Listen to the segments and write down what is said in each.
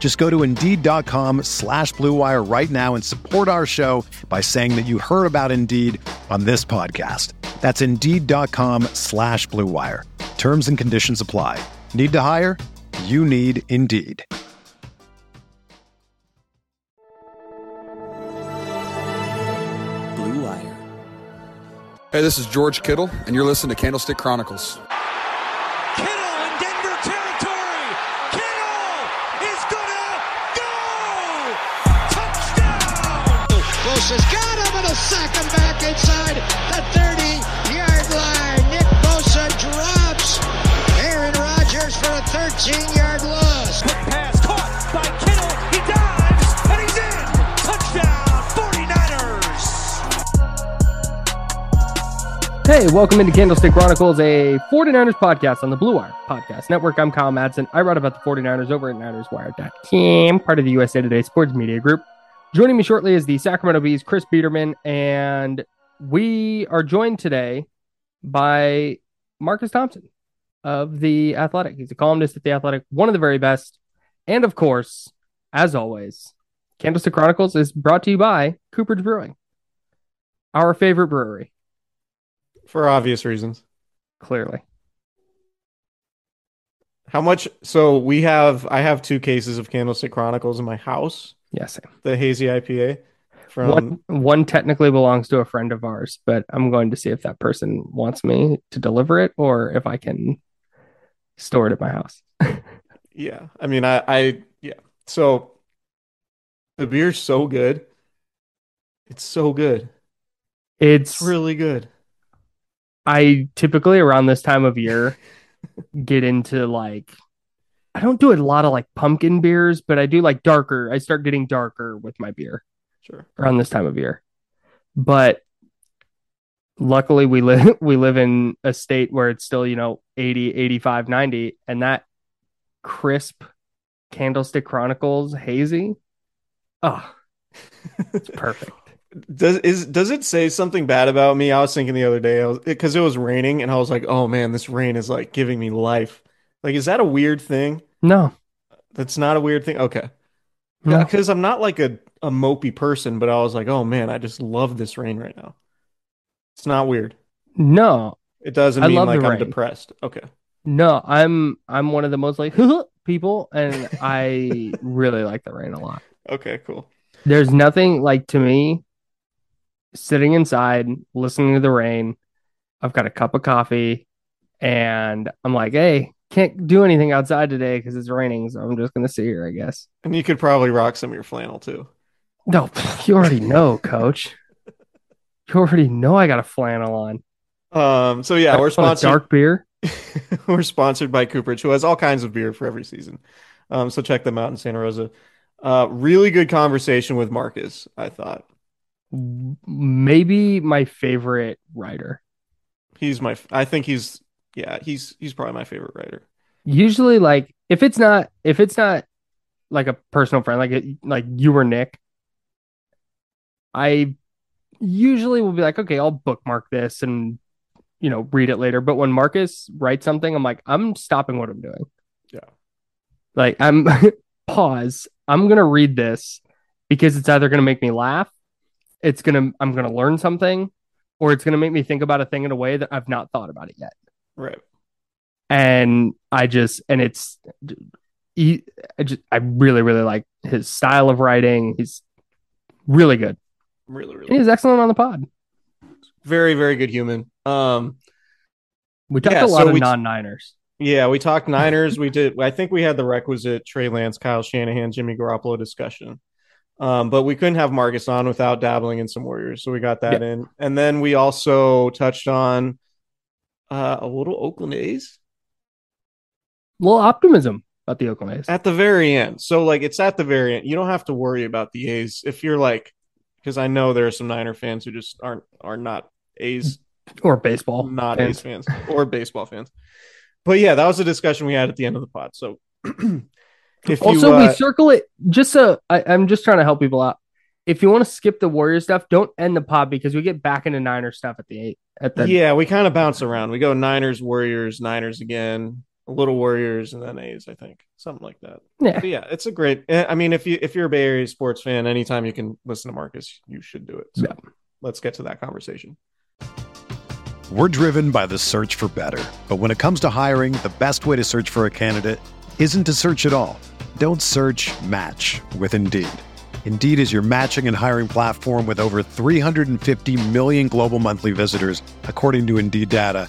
Just go to Indeed.com slash BlueWire right now and support our show by saying that you heard about Indeed on this podcast. That's Indeed.com slash BlueWire. Terms and conditions apply. Need to hire? You need Indeed. Blue Wire. Hey, this is George Kittle, and you're listening to Candlestick Chronicles. 15 yard loss. Quick pass caught by Kittle. He dives and he's in. Touchdown 49ers. Hey, welcome into Candlestick Chronicles, a 49ers podcast on the Blue Wire Podcast Network. I'm Kyle Madsen. I write about the 49ers over at NinersWire.com, part of the USA Today Sports Media Group. Joining me shortly is the Sacramento Bees, Chris Biederman, and we are joined today by Marcus Thompson of The Athletic. He's a columnist at The Athletic, one of the very best. And of course, as always, Candlestick Chronicles is brought to you by Cooperage Brewing, our favorite brewery, for obvious reasons. clearly. How much? So we have. I have two cases of Candlestick Chronicles in my house. Yes, Sam. The hazy IPA from. one one technically belongs to a friend of ours, but I'm going to see if that person wants me to deliver it or if I can store it at my house. Yeah, I mean, I, I, yeah. So the beer's so good. It's so good. It's It's really good. I typically around this time of year get into like I don't do a lot of like pumpkin beers, but I do like darker. I start getting darker with my beer Sure. around this time of year. But luckily we live we live in a state where it's still, you know, 80, 85, 90 and that crisp Candlestick Chronicles hazy. Oh, it's perfect. Does is does it say something bad about me? I was thinking the other day, because it was raining, and I was like, "Oh man, this rain is like giving me life." Like, is that a weird thing? No. That's not a weird thing. Okay. No. Because I'm not like a, a mopey person, but I was like, oh man, I just love this rain right now. It's not weird. No. It doesn't I mean love like the I'm rain. depressed. Okay. No, I'm I'm one of the most like people and I really like the rain a lot. Okay, cool. There's nothing like to me sitting inside listening to the rain. I've got a cup of coffee and I'm like, "Hey, can't do anything outside today because it's raining, so I'm just going to sit here, I guess." And you could probably rock some of your flannel too. No, you already know, coach. You already know I got a flannel on. Um, so yeah, I we're sponsored. dark beer. we're sponsored by Cooperage, who has all kinds of beer for every season. Um, so check them out in Santa Rosa. Uh, really good conversation with Marcus, I thought. Maybe my favorite writer. He's my I think he's yeah, he's he's probably my favorite writer. usually like if it's not if it's not like a personal friend like it, like you or Nick I usually will be like okay I'll bookmark this and you know read it later but when Marcus writes something I'm like I'm stopping what I'm doing Yeah. like I'm pause I'm to read this because it's either to make me laugh it's to I'm to learn something or it's to make me think about a thing in a way that I've not thought about it yet Right. and I just and it's he I just I really really like his style of writing. He's really good. Really, really he's excellent on the pod. very very good human. Um, We talked Yeah, a lot so of non-Niners. yeah, we talked Niners. we did. I think we had the requisite Trey Lance, Kyle Shanahan, Jimmy Garoppolo discussion. Um, but we couldn't have Marcus on without dabbling in some Warriors, so we got that in. And then we also touched on uh, a little Oakland A's A little optimism about the Oakland A's. at the very end. So like it's at the very end. You don't have to worry about the A's if you're like because I know there are some Niner fans who just aren't are not A's or baseball. not fans. A's fans or baseball fans. But yeah, that was a discussion we had at the end of the pod. So if Also, you, uh, we circle it just so I, I'm just trying to help people out. If you want to skip the Warrior stuff, don't end the pod because we get back into Niner stuff at the eight. At the yeah, we kind of bounce around. We go Niners, Warriors, Niners again, little Warriors, and then A's. I think something like that. yeah. But yeah, it's a great. eh, I mean, if you if you're a Bay Area sports fan, anytime you can listen to Marcus, you should do it. So Yeah. let's get to that conversation. We're driven by the search for better. But when it comes to hiring, the best way to search for a candidate isn't to search at all. Don't search match with Indeed. Indeed is your matching and hiring platform with over 350 million global monthly visitors, according to Indeed data,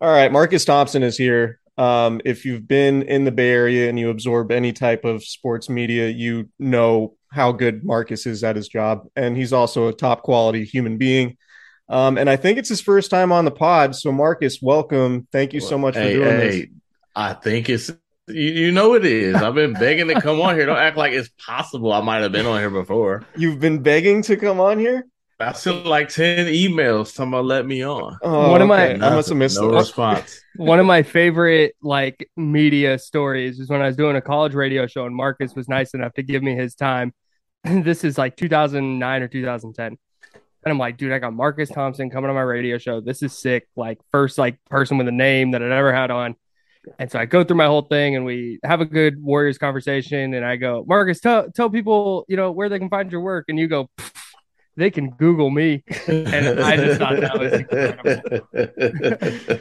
All right, Marcus Thompson is here. Um, if you've been in the Bay Area and you absorb any type of sports media, you know how good Marcus is at his job, and he's also a top quality human being. Um, and I think it's his first time on the pod. So, Marcus, welcome. Thank you so much for Hey, doing hey, this. I think it's you, you know it is. I've been begging to come on here. Don't act like it's possible. I might have been on here before. You've been begging to come on here. I sent like ten emails. Someone let me on. Oh, What am I- okay. I must have missed no those. response. One of my favorite like media stories is when I was doing a college radio show and Marcus was nice enough to give me his time. this is like 2009 or 2010. And I'm like, dude, I got Marcus Thompson coming on my radio show. This is sick. Like first like person with a name that I'd ever had on. And so I go through my whole thing and we have a good Warriors conversation. And I go, Marcus, tell tell people, you know, where they can find your work. And you go, "Pfft, they can Google me. And I just thought that was incredible.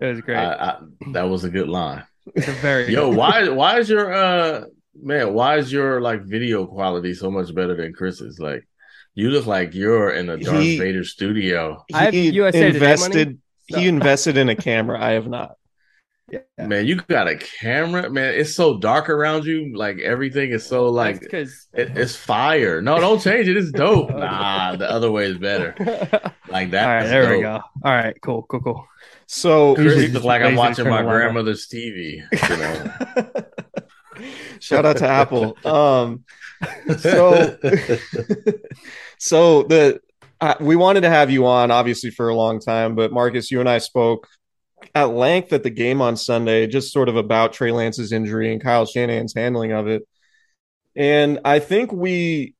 It was great. I, I, that was a good line. It's a very Yo, why why is your uh man, why is your like video quality so much better than Chris's? Like you look like you're in a Darth He- Vader studio. I have He USA Today invested. money, so- He invested in a camera. I have not. Yeah. Man, you got a camera, man. It's so dark around you. Like everything is so like because it, it's fire. No, don't change it. It's dope. Nah, the other way is better. Like that. All right, is there we go. All right, cool, cool, cool. So Chris Usually like I'm watching my the on. grandmother's TV. You know. Shout out to Apple. Um, so, so the uh, we wanted to have you on, obviously, for a long time. But Marcus, you and I spoke at length at the game on Sunday, just sort of about Trey Lance's injury and Kyle Shanahan's handling of it. And I think we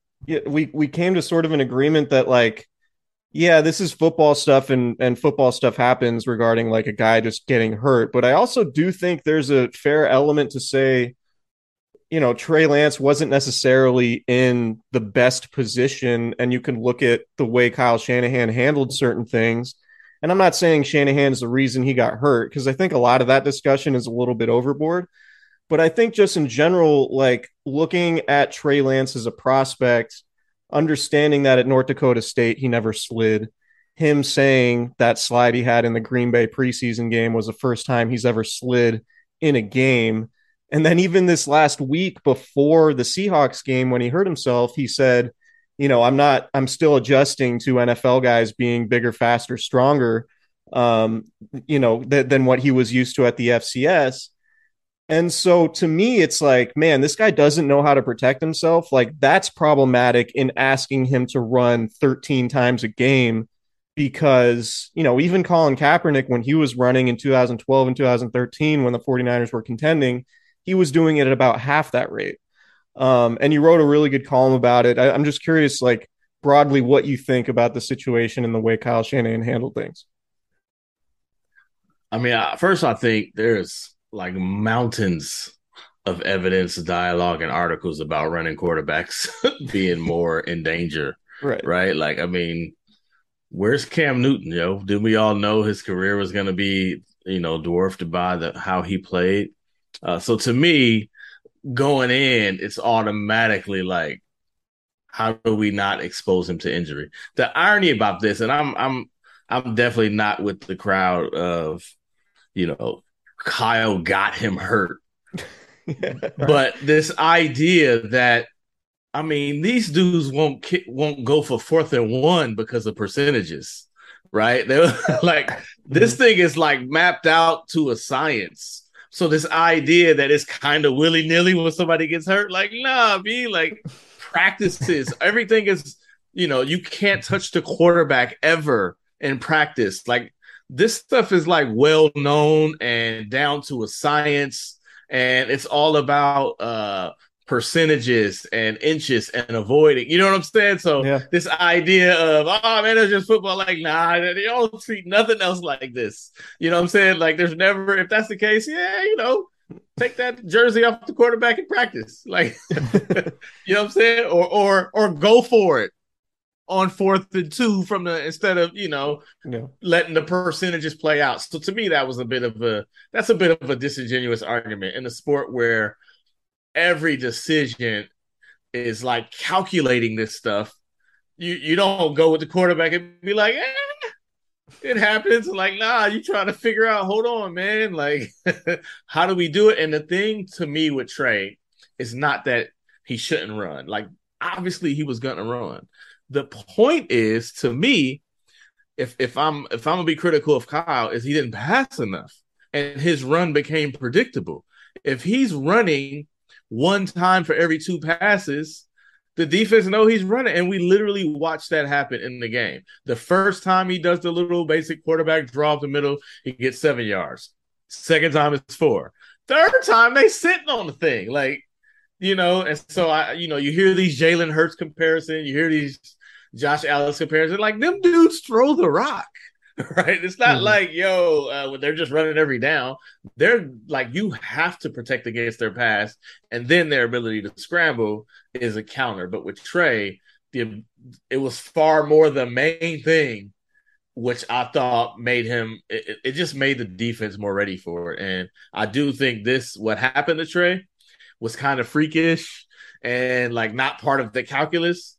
we we came to sort of an agreement that like yeah, this is football stuff and and football stuff happens regarding like a guy just getting hurt, but I also do think there's a fair element to say you know, Trey Lance wasn't necessarily in the best position and you can look at the way Kyle Shanahan handled certain things. And I'm not saying Shanahan is the reason he got hurt because I think a lot of that discussion is a little bit overboard. But I think just in general, like looking at Trey Lance as a prospect, understanding that at North Dakota State he never slid, him saying that slide he had in the Green Bay preseason game was the first time he's ever slid in a game. And then even this last week before the Seahawks game, when he hurt himself, he said, you know, I'm not, I'm still adjusting to NFL guys being bigger, faster, stronger, um, you know, th- than what he was used to at the FCS. And so to me, it's like, man, this guy doesn't know how to protect himself. Like, that's problematic in asking him to run 13 times a game because, you know, even Colin Kaepernick, when he was running in 2012 and 2013, when the 49ers were contending, he was doing it at about half that rate. Um, and you wrote a really good column about it. I, I'm just curious, like, broadly, what you think about the situation and the way Kyle Shanahan handled things. I mean, first, I think there's like mountains of evidence, dialogue, and articles about running quarterbacks being more in danger. Right. Right. Like, I mean, where's Cam Newton? Yo, did we all know his career was going to be, you know, dwarfed by the how he played? Uh, so to me, going in, it's automatically like, how do we not expose him to injury? The irony about this, and I'm I'm I'm definitely not with the crowd of, you know, Kyle got him hurt. yeah, right. But this idea that I mean, these dudes won't ki- won't go for fourth and one because of percentages, right? They're like this mm-hmm. thing is like mapped out to a science. So this idea that it's kind of willy nilly when somebody gets hurt, like nah, be like practices. Everything is, you know, you can't touch the quarterback ever in practice. Like this stuff is like well known and down to a science and it's all about uh percentages and inches and avoiding you know what i'm saying so yeah. this idea of oh man it's just football like nah they don't treat nothing else like this you know what i'm saying like there's never if that's the case yeah you know take that jersey off the quarterback in practice like you know what i'm saying or or or go for it on fourth and two from the instead of you know yeah. letting the percentages play out. So to me, that was a bit of a that's a bit of a disingenuous argument in a sport where every decision is like calculating this stuff. You you don't go with the quarterback and be like, eh, it happens. Like, nah, you trying to figure out, hold on, man. Like, how do we do it? And the thing to me with Trey is not that he shouldn't run. Like, obviously he was gonna run. The point is, to me, if if I'm if I'm gonna be critical of Kyle, is he didn't pass enough, and his run became predictable. If he's running one time for every two passes, the defense know he's running, and we literally watched that happen in the game. The first time he does the little basic quarterback draw up the middle, he gets seven yards. Second time it's four. Third time they sitting on the thing, like you know. And so I, you know, you hear these Jalen Hurts comparison, you hear these Josh Allen comparison. Like them dudes throw the rock, right? It's not mm-hmm. like yo, uh, they're just running every down. They're like you have to protect against their pass, and then their ability to scramble is a counter. But with Trey, the it was far more the main thing, which I thought made him. It, it just made the defense more ready for it, and I do think this what happened to Trey was kind of freakish and like not part of the calculus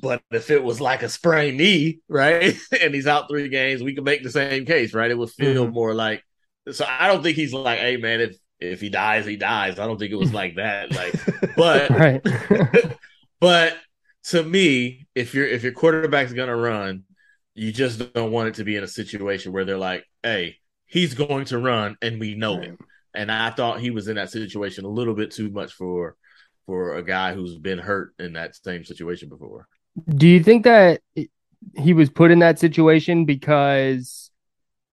but if it was like a sprained knee, right, and he's out three games, we could make the same case, right? It would feel mm-hmm. more like. So I don't think he's like, hey man, if if he dies, he dies. I don't think it was like that. Like, but right. but to me, if your if your quarterback's gonna run, you just don't want it to be in a situation where they're like, hey, he's going to run, and we know right. it. And I thought he was in that situation a little bit too much for for a guy who's been hurt in that same situation before. Do you think that he was put in that situation because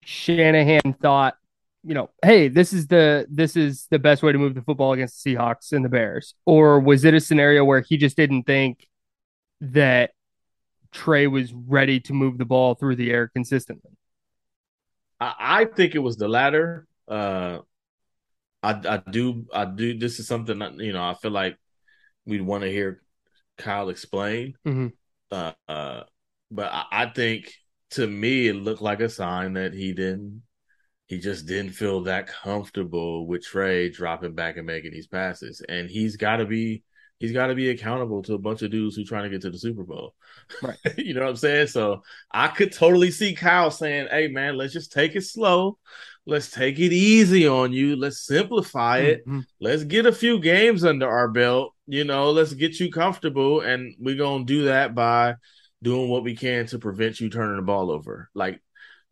Shanahan thought, you know, hey, this is the this is the best way to move the football against the Seahawks and the Bears, or was it a scenario where he just didn't think that Trey was ready to move the ball through the air consistently? I, I think it was the latter. Uh, I, I do I do. This is something that, you know I feel like we'd want to hear Kyle explain. Mm-hmm. Uh, uh, but I, I, think to me it looked like a sign that he didn't he just didn't feel that comfortable with Trey dropping back and making these passes. And he's got to be he's got to be accountable to a bunch of dudes who trying to get to the Super Bowl. Right. you know what I'm saying? So I could totally see Kyle saying, "Hey man, let's just take it slow. Let's take it easy on you. Let's simplify it. Mhm. Let's get a few games under our belt. You know, let's get you comfortable and we're going to do that by doing what we can to prevent you turning the ball over." Like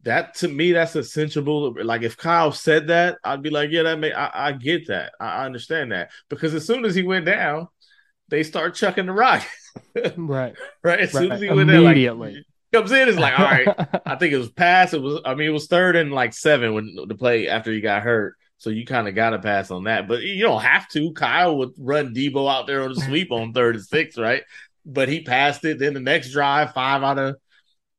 that to me, that's a sensible. Like if Kyle said that, I'd be like, yeah, that may I, I get that. I, I understand that because as soon as he went down, they start chucking the rock. Right. right? As soon Right. as he went down, like Immediately. Comes in, it's like, all right. I think it was pass. It was. I mean, it was third and like seven when the play after he got hurt. So you kind of got to pass on that, but you don't have to. Kyle would run Deebo out there on the sweep on third and six, right? But he passed it. Then the next drive, five out of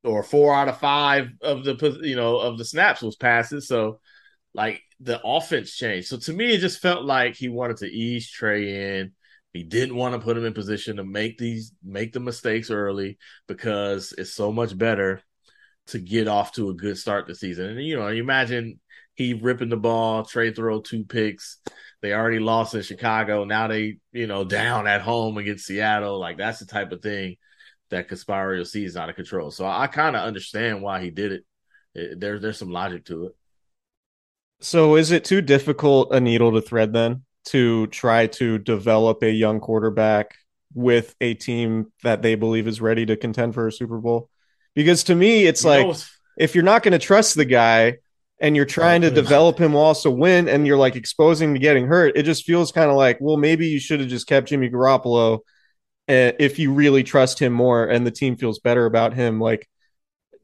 or four out of five of the you know of the snaps was passes. So like the offense changed. So to me, it just felt like he wanted to ease Trey in. He didn't want to put him in position to make these make the mistakes early because it's so much better to get off to a good start this season. And you know, you imagine he ripping the ball, Trey throw two picks. They already lost in Chicago. Now they, you know, down at home against Seattle. Like that's the type of thing that could sees out of control. So I kind of understand why he did it. it. There, there's some logic to it. So is it too difficult a needle to thread then to try to develop a young quarterback with a team that they believe is ready to contend for a Super Bowl? Because to me, it's You like if you're not going to trust the guy and you're trying to develop him while also win and you're like exposing to getting hurt, it just feels kind of like, well, maybe you should have just kept Jimmy Garoppolo uh, if you really trust him more and the team feels better about him. Like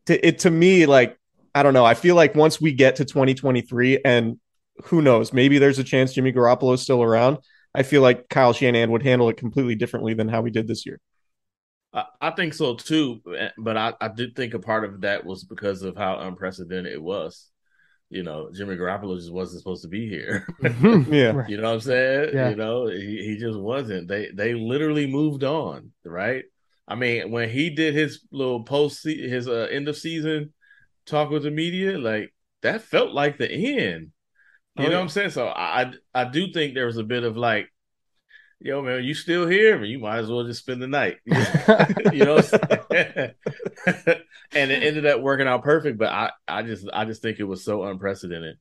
to, it to me, like I don't know. I feel like once we get to 2023 and who knows, maybe there's a chance Jimmy Garoppolo is still around. I feel like Kyle Shanahan would handle it completely differently than how we did this year. I, I think so too, but I, I did think a part of that was because of how unprecedented it was. You know, Jimmy Garoppolo just wasn't supposed to be here. Yeah. You know what I'm saying? Yeah. You know, he, he just wasn't. They they literally moved on, right? I mean, when he did his little post his uh, end of season talk with the media, like that felt like the end. You Oh, know yeah. what I'm saying? So I I do think there was a bit of like, yo man, you still here? You might as well just spend the night. you know and it ended up working out perfect, but I I just I just think it was so unprecedented.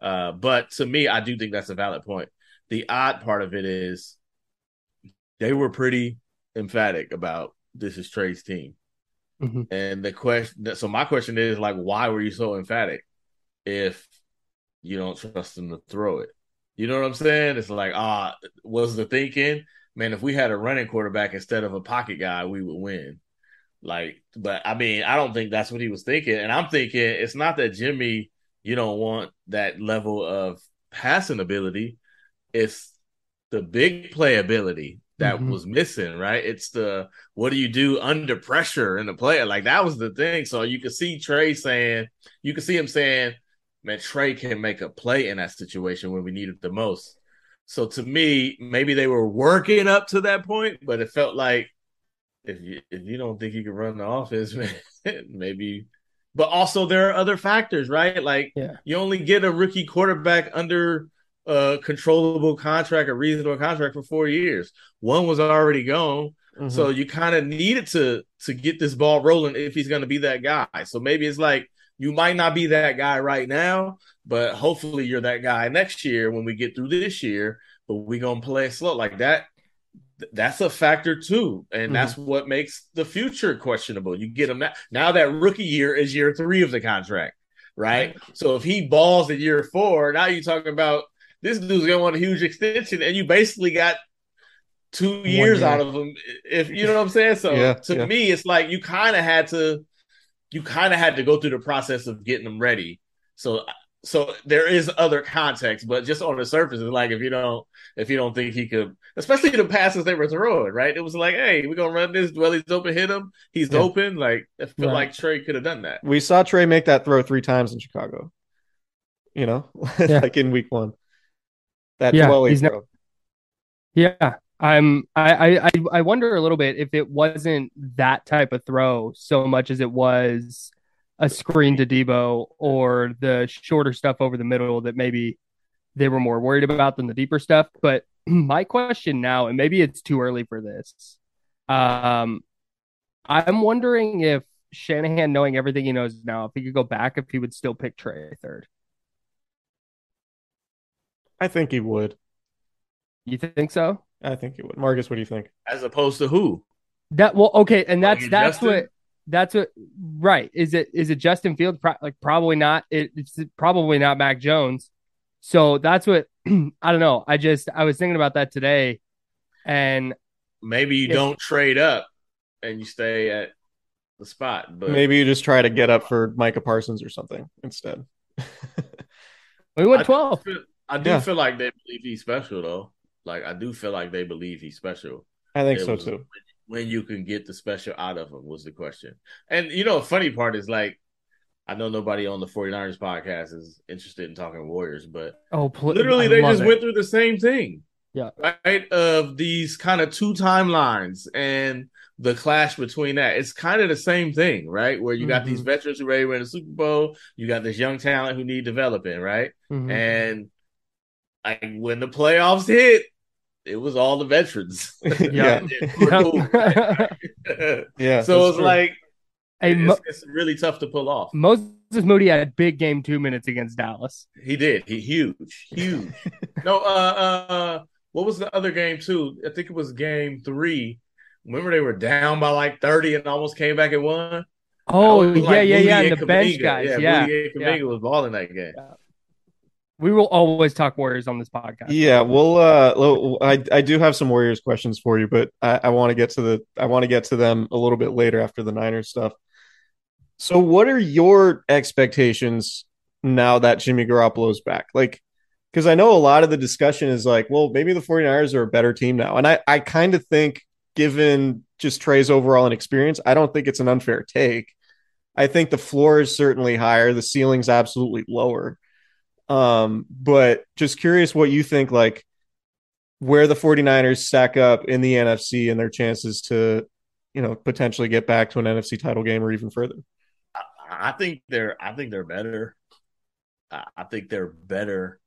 Uh, but to me, I do think that's a valid point. The odd part of it is they were pretty emphatic about this is Trey's team. Mhm. And the question, so my question is like, why were you so emphatic if you don't trust him to throw it? You know what I'm saying? It's like, ah, was the thinking, man, if we had a running quarterback instead of a pocket guy, we would win. Like, but I mean, I don't think that's what he was thinking. And I'm thinking it's not that Jimmy, you don't want that level of passing ability. It's the big playability that Mhm. was missing, right? It's the what do you do under pressure in the play? Like that was the thing. So you could see Trey saying, you could see him saying, man, Trey can make a play in that situation when we need it the most. So to me, maybe they were working up to that point, but it felt like if you if you don't think you can run the offense, man, maybe. But also there are other factors, right? Like Yeah. you only get a rookie quarterback under a controllable contract, a reasonable contract for four years. One was already gone. Mhm. So you kind of needed to to get this ball rolling if he's going to be that guy. So maybe it's like you might not be that guy right now, but hopefully you're that guy next year when we get through this year. But we're gonna play slow like that. That's a factor too, and that's mm-hmm. what makes the future questionable. You get him now. Now that rookie year is year three of the contract, right? So if he balls at year four, now you're talking about this dude's gonna want a huge extension, and you basically got two years year. out of him. If you know what I'm saying. So Yeah, to yeah. me, it's like you kind of had to, you kind of had to go through the process of getting them ready. So so there is other context, but just on the surface, it's like if you don't if you don't think he could, especially the passes they were throwing, right? It was like, hey, we're gonna run this. Well, he's open, hit him. He's Yeah. open. Like I feel Right. like Trey could have done that. We saw Trey make that throw three times in Chicago. You know, Yeah. like in week one. That Yeah, 12 he's throw. Yeah. I'm I, I I wonder a little bit if it wasn't that type of throw so much as it was a screen to Deebo or the shorter stuff over the middle that maybe they were more worried about than the deeper stuff. But my question now, and maybe it's too early for this, um, I'm wondering if Shanahan, knowing everything he knows now, if he could go back, if he would still pick Trey third. I think he would. You think so? I think he would. Marcus, what do you think? As opposed to who? That well, okay, and that's Like that's Justin? what that's what right is it is it Justin Fields? Pro- like probably not. It, it's probably not Mac Jones. So that's what I don't know. I just I was thinking about that today, and Maybe you If- don't trade up and you stay at the spot, but Maybe you just try to get up for Micah Parsons or something instead. we went I do twelve. feel- I do Yeah. feel like they believe he's special, though. Like I do feel like they believe he's special. I think It so was too. When you can get the special out of him was the question. And you know, the funny part is like, I know nobody on the 49ers podcast is interested in talking Warriors, but Oh, pl- literally I they just it. went through the same thing. Yeah. Right? Of these kind of two timelines and the clash between that. It's kind of the same thing, right? Where you got these Mhm. veterans who ready to win the Super Bowl, you got this young talent who need developing, right? Mhm. And like when the playoffs hit, it was all the veterans. Yeah. Yeah. Yeah. so that's it's true. like Hey, it's, Mo- it's really tough to pull off. Moses Moody had a big game, two minutes against Dallas. He did. He huge, huge. no, uh, uh, what was the other game too? I think it was game three. Remember they were down by like thirty and almost came back and won. Oh was yeah, like yeah, Moody yeah. and And the bench guys. Yeah, Yeah, Moody and yeah. Kuminga was balling that game. We will always talk Warriors on this podcast. Yeah, well, uh, I I do have some Warriors questions for you, but I, I want to get to the I want to get to them a little bit later after the Niners stuff. So, what are your expectations now that Jimmy Garoppolo's back? Like, because I know a lot of the discussion is like, well, maybe the 49ers are a better team now, and I I kind of think, given just Trey's overall inexperience, I don't think it's an unfair take. I think the floor is certainly higher, the ceiling's absolutely lower. Um, but just curious what you think, like where the 49ers stack up in the NFC and their chances to, you know, potentially get back to an NFC title game or even further. I think they're I think they're better. I I think they're better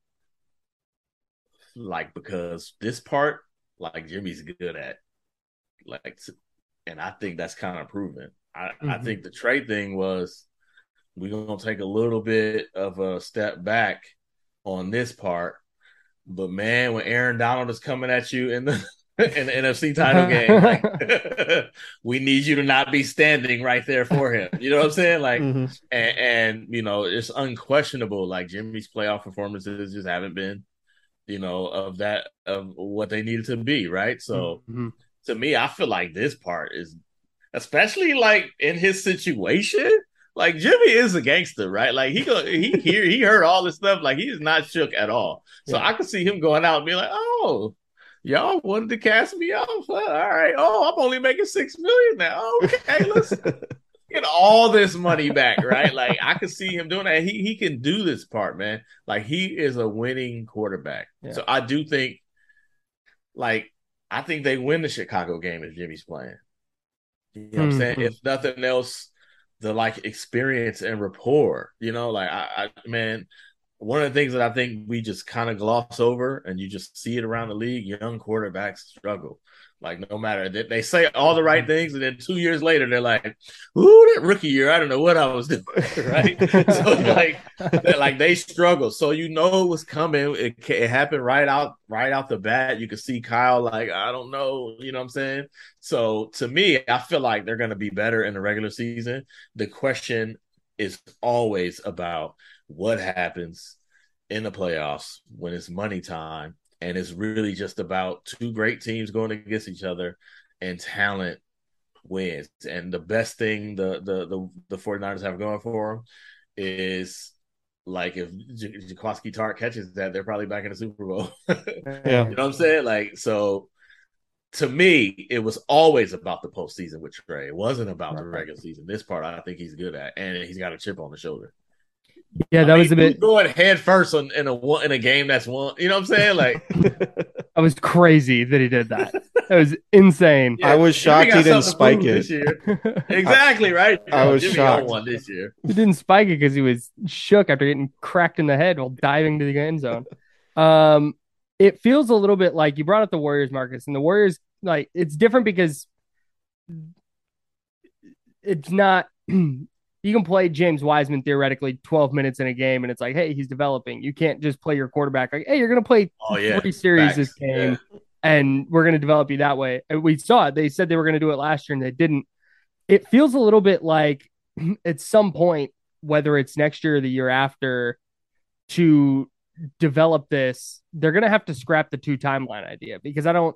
like because this part like Jimmy's good at like and I think that's kind of proven. I, I Mhm. think the trade thing was we're gonna take a little bit of a step back on this part. But man, when Aaron Donald is coming at you in the in the NFC title game, like, we need you to not be standing right there for him. You know what I'm saying? Like, Mhm. and, and you know, it's unquestionable. Like Jimmy's playoff performances just haven't been, you know, of that of what they needed to be. Right. So Mhm. to me, I feel like this part is, especially like in his situation. Like Jimmy is a gangster, right? Like he go, he hear, he heard all this stuff. Like he's not shook at all. So Yeah. I could see him going out and be like, "Oh, y'all wanted to cast me off. All right. Oh, I'm only making six million now. Okay, let's get all this money back, right? Like I could see him doing that. He he can do this part, man. Like he is a winning quarterback. Yeah. So I do think, like, I think they win the Chicago game if Jimmy's playing. You know what I'm saying? Mhm. If nothing else, the like experience and rapport. You know, like I, I man. One of the things that I think we just kind of gloss over, and you just see it around the league, young quarterbacks struggle. Like no matter that they say all the right things, and then two years later they're like, "Ooh, that rookie year, I don't know what I was doing." right? so like, like they struggle. So you know it was coming. It, it happened right out, right out the bat. You could see Kyle like, I don't know, you know what I'm saying? So to me, I feel like they're going to be better in the regular season. The question is always about what happens in the playoffs when it's money time and it's really just about two great teams going against each other and talent wins and the best thing the the the, the 49ers have going for them is like if Jaquiski Tartt catches that they're probably back in the Super Bowl Yeah. you know what I'm saying like so to me, it was always about the postseason with Trey. It wasn't about the regular season. This part, I think he's good at, and he's got a chip on the shoulder. Yeah, that I was a bit. going head first on, in a in a game that's one. You know what I'm saying? Like, That was crazy that he did that. That was insane. I was shocked he didn't spike it. this year. Exactly right. I was Jimmy shocked. on one this year. He didn't spike it because he was shook after getting cracked in the head while diving to the end zone. Um, it feels a little bit like you brought up the Warriors, Marcus, and the Warriors like it's different because it's not. You can play James Wiseman theoretically 12 minutes in a game, and it's like, hey, he's developing. You can't just play your quarterback like, hey, you're going to play Oh yeah, three series Facts. this game, and we're going to develop you that way. And we saw it. They said they were going to do it last year, and they didn't. It feels a little bit like at some point, whether it's next year or the year after, to develop this, they're going to have to scrap the two timeline idea because I don't,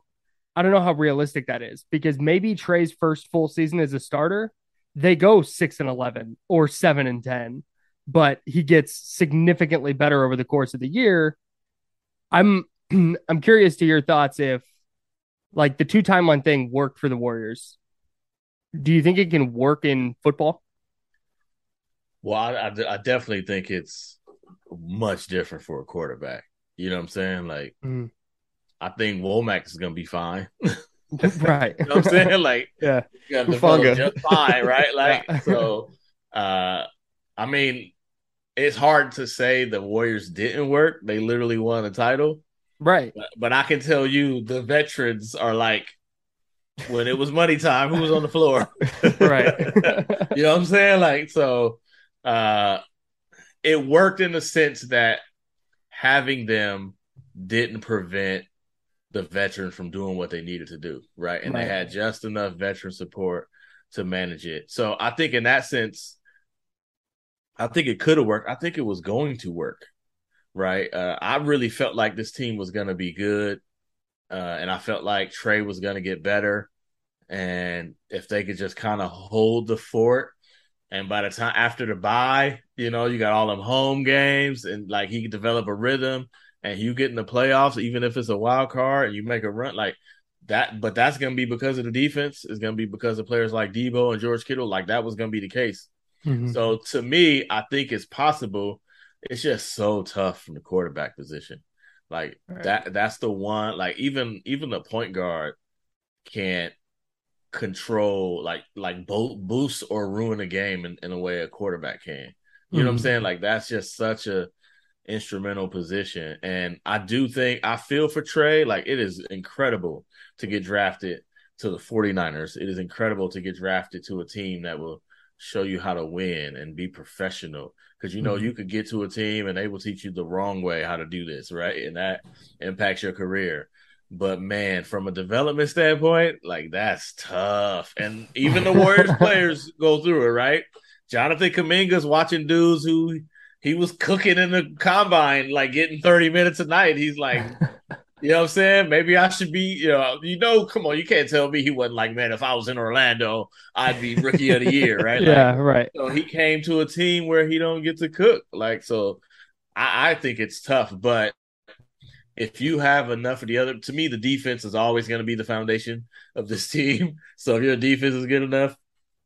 I don't know how realistic that is. Because maybe Trey's first full season as a starter, they go six and eleven or seven and ten, but he gets significantly better over the course of the year. I'm I'm curious to your thoughts if like the two timeline thing worked for the Warriors. Do you think it can work in football? Well, I, I, I definitely think it's much different for a quarterback. You know what I'm saying? Like, Mhm. I think Womack is gonna be fine. right. You know what I'm saying? Like, yeah. you Hufanga. just fine, right? Like, Yeah. so, uh, I mean, it's hard to say the Warriors didn't work. They literally won a title, Right. but, but I can tell you the veterans are like, when it was money time, who was on the floor? Right. you know what I'm saying? Like, so uh it worked in the sense that having them didn't prevent the veterans from doing what they needed to do, right? And Right. they had just enough veteran support to manage it. So I think in that sense, I think it could have worked. I think it was going to work, right? Uh, I really felt like this team was going to be good. Uh, and I felt like Trey was going to get better. And if they could just kind of hold the fort, and by the time after the bye, you know, you got all them home games, and like he could develop a rhythm, and you get in the playoffs, even if it's a wild card, and you make a run like that. But that's going to be because of the defense. It's going to be because of players like Deebo and George Kittle. Like that was going to be the case. Mhm. So to me, I think it's possible. It's just so tough from the quarterback position. Like Right. that that's the one like even even the point guard can't control like like bo- boost or ruin a game in, in a way a quarterback can. You know what I'm Mhm. saying? Like that's just such a instrumental position. And I do think I feel for Trey, like it is incredible to get drafted to the 49ers. It is incredible to get drafted to a team that will show you how to win and be professional. Because you know Mhm. you could get to a team and they will teach you the wrong way how to do this, right? And that impacts your career. But man, from a development standpoint, like that's tough. And even the Warriors players go through it, right? Jonathan Kuminga's watching dudes who he was cooking in the combine, like getting 30 minutes a night. He's like, you know what I'm saying? Maybe I should be, you know, you know, come on, you can't tell me he wasn't like, man, if I was in Orlando, I'd be rookie of the year, right? Like, yeah, right. so he came to a team where he don't get to cook. Like, so I, I think it's tough, but if you have enough of the other, to me, the defense is always going to be the foundation of this team. So if your defense is good enough,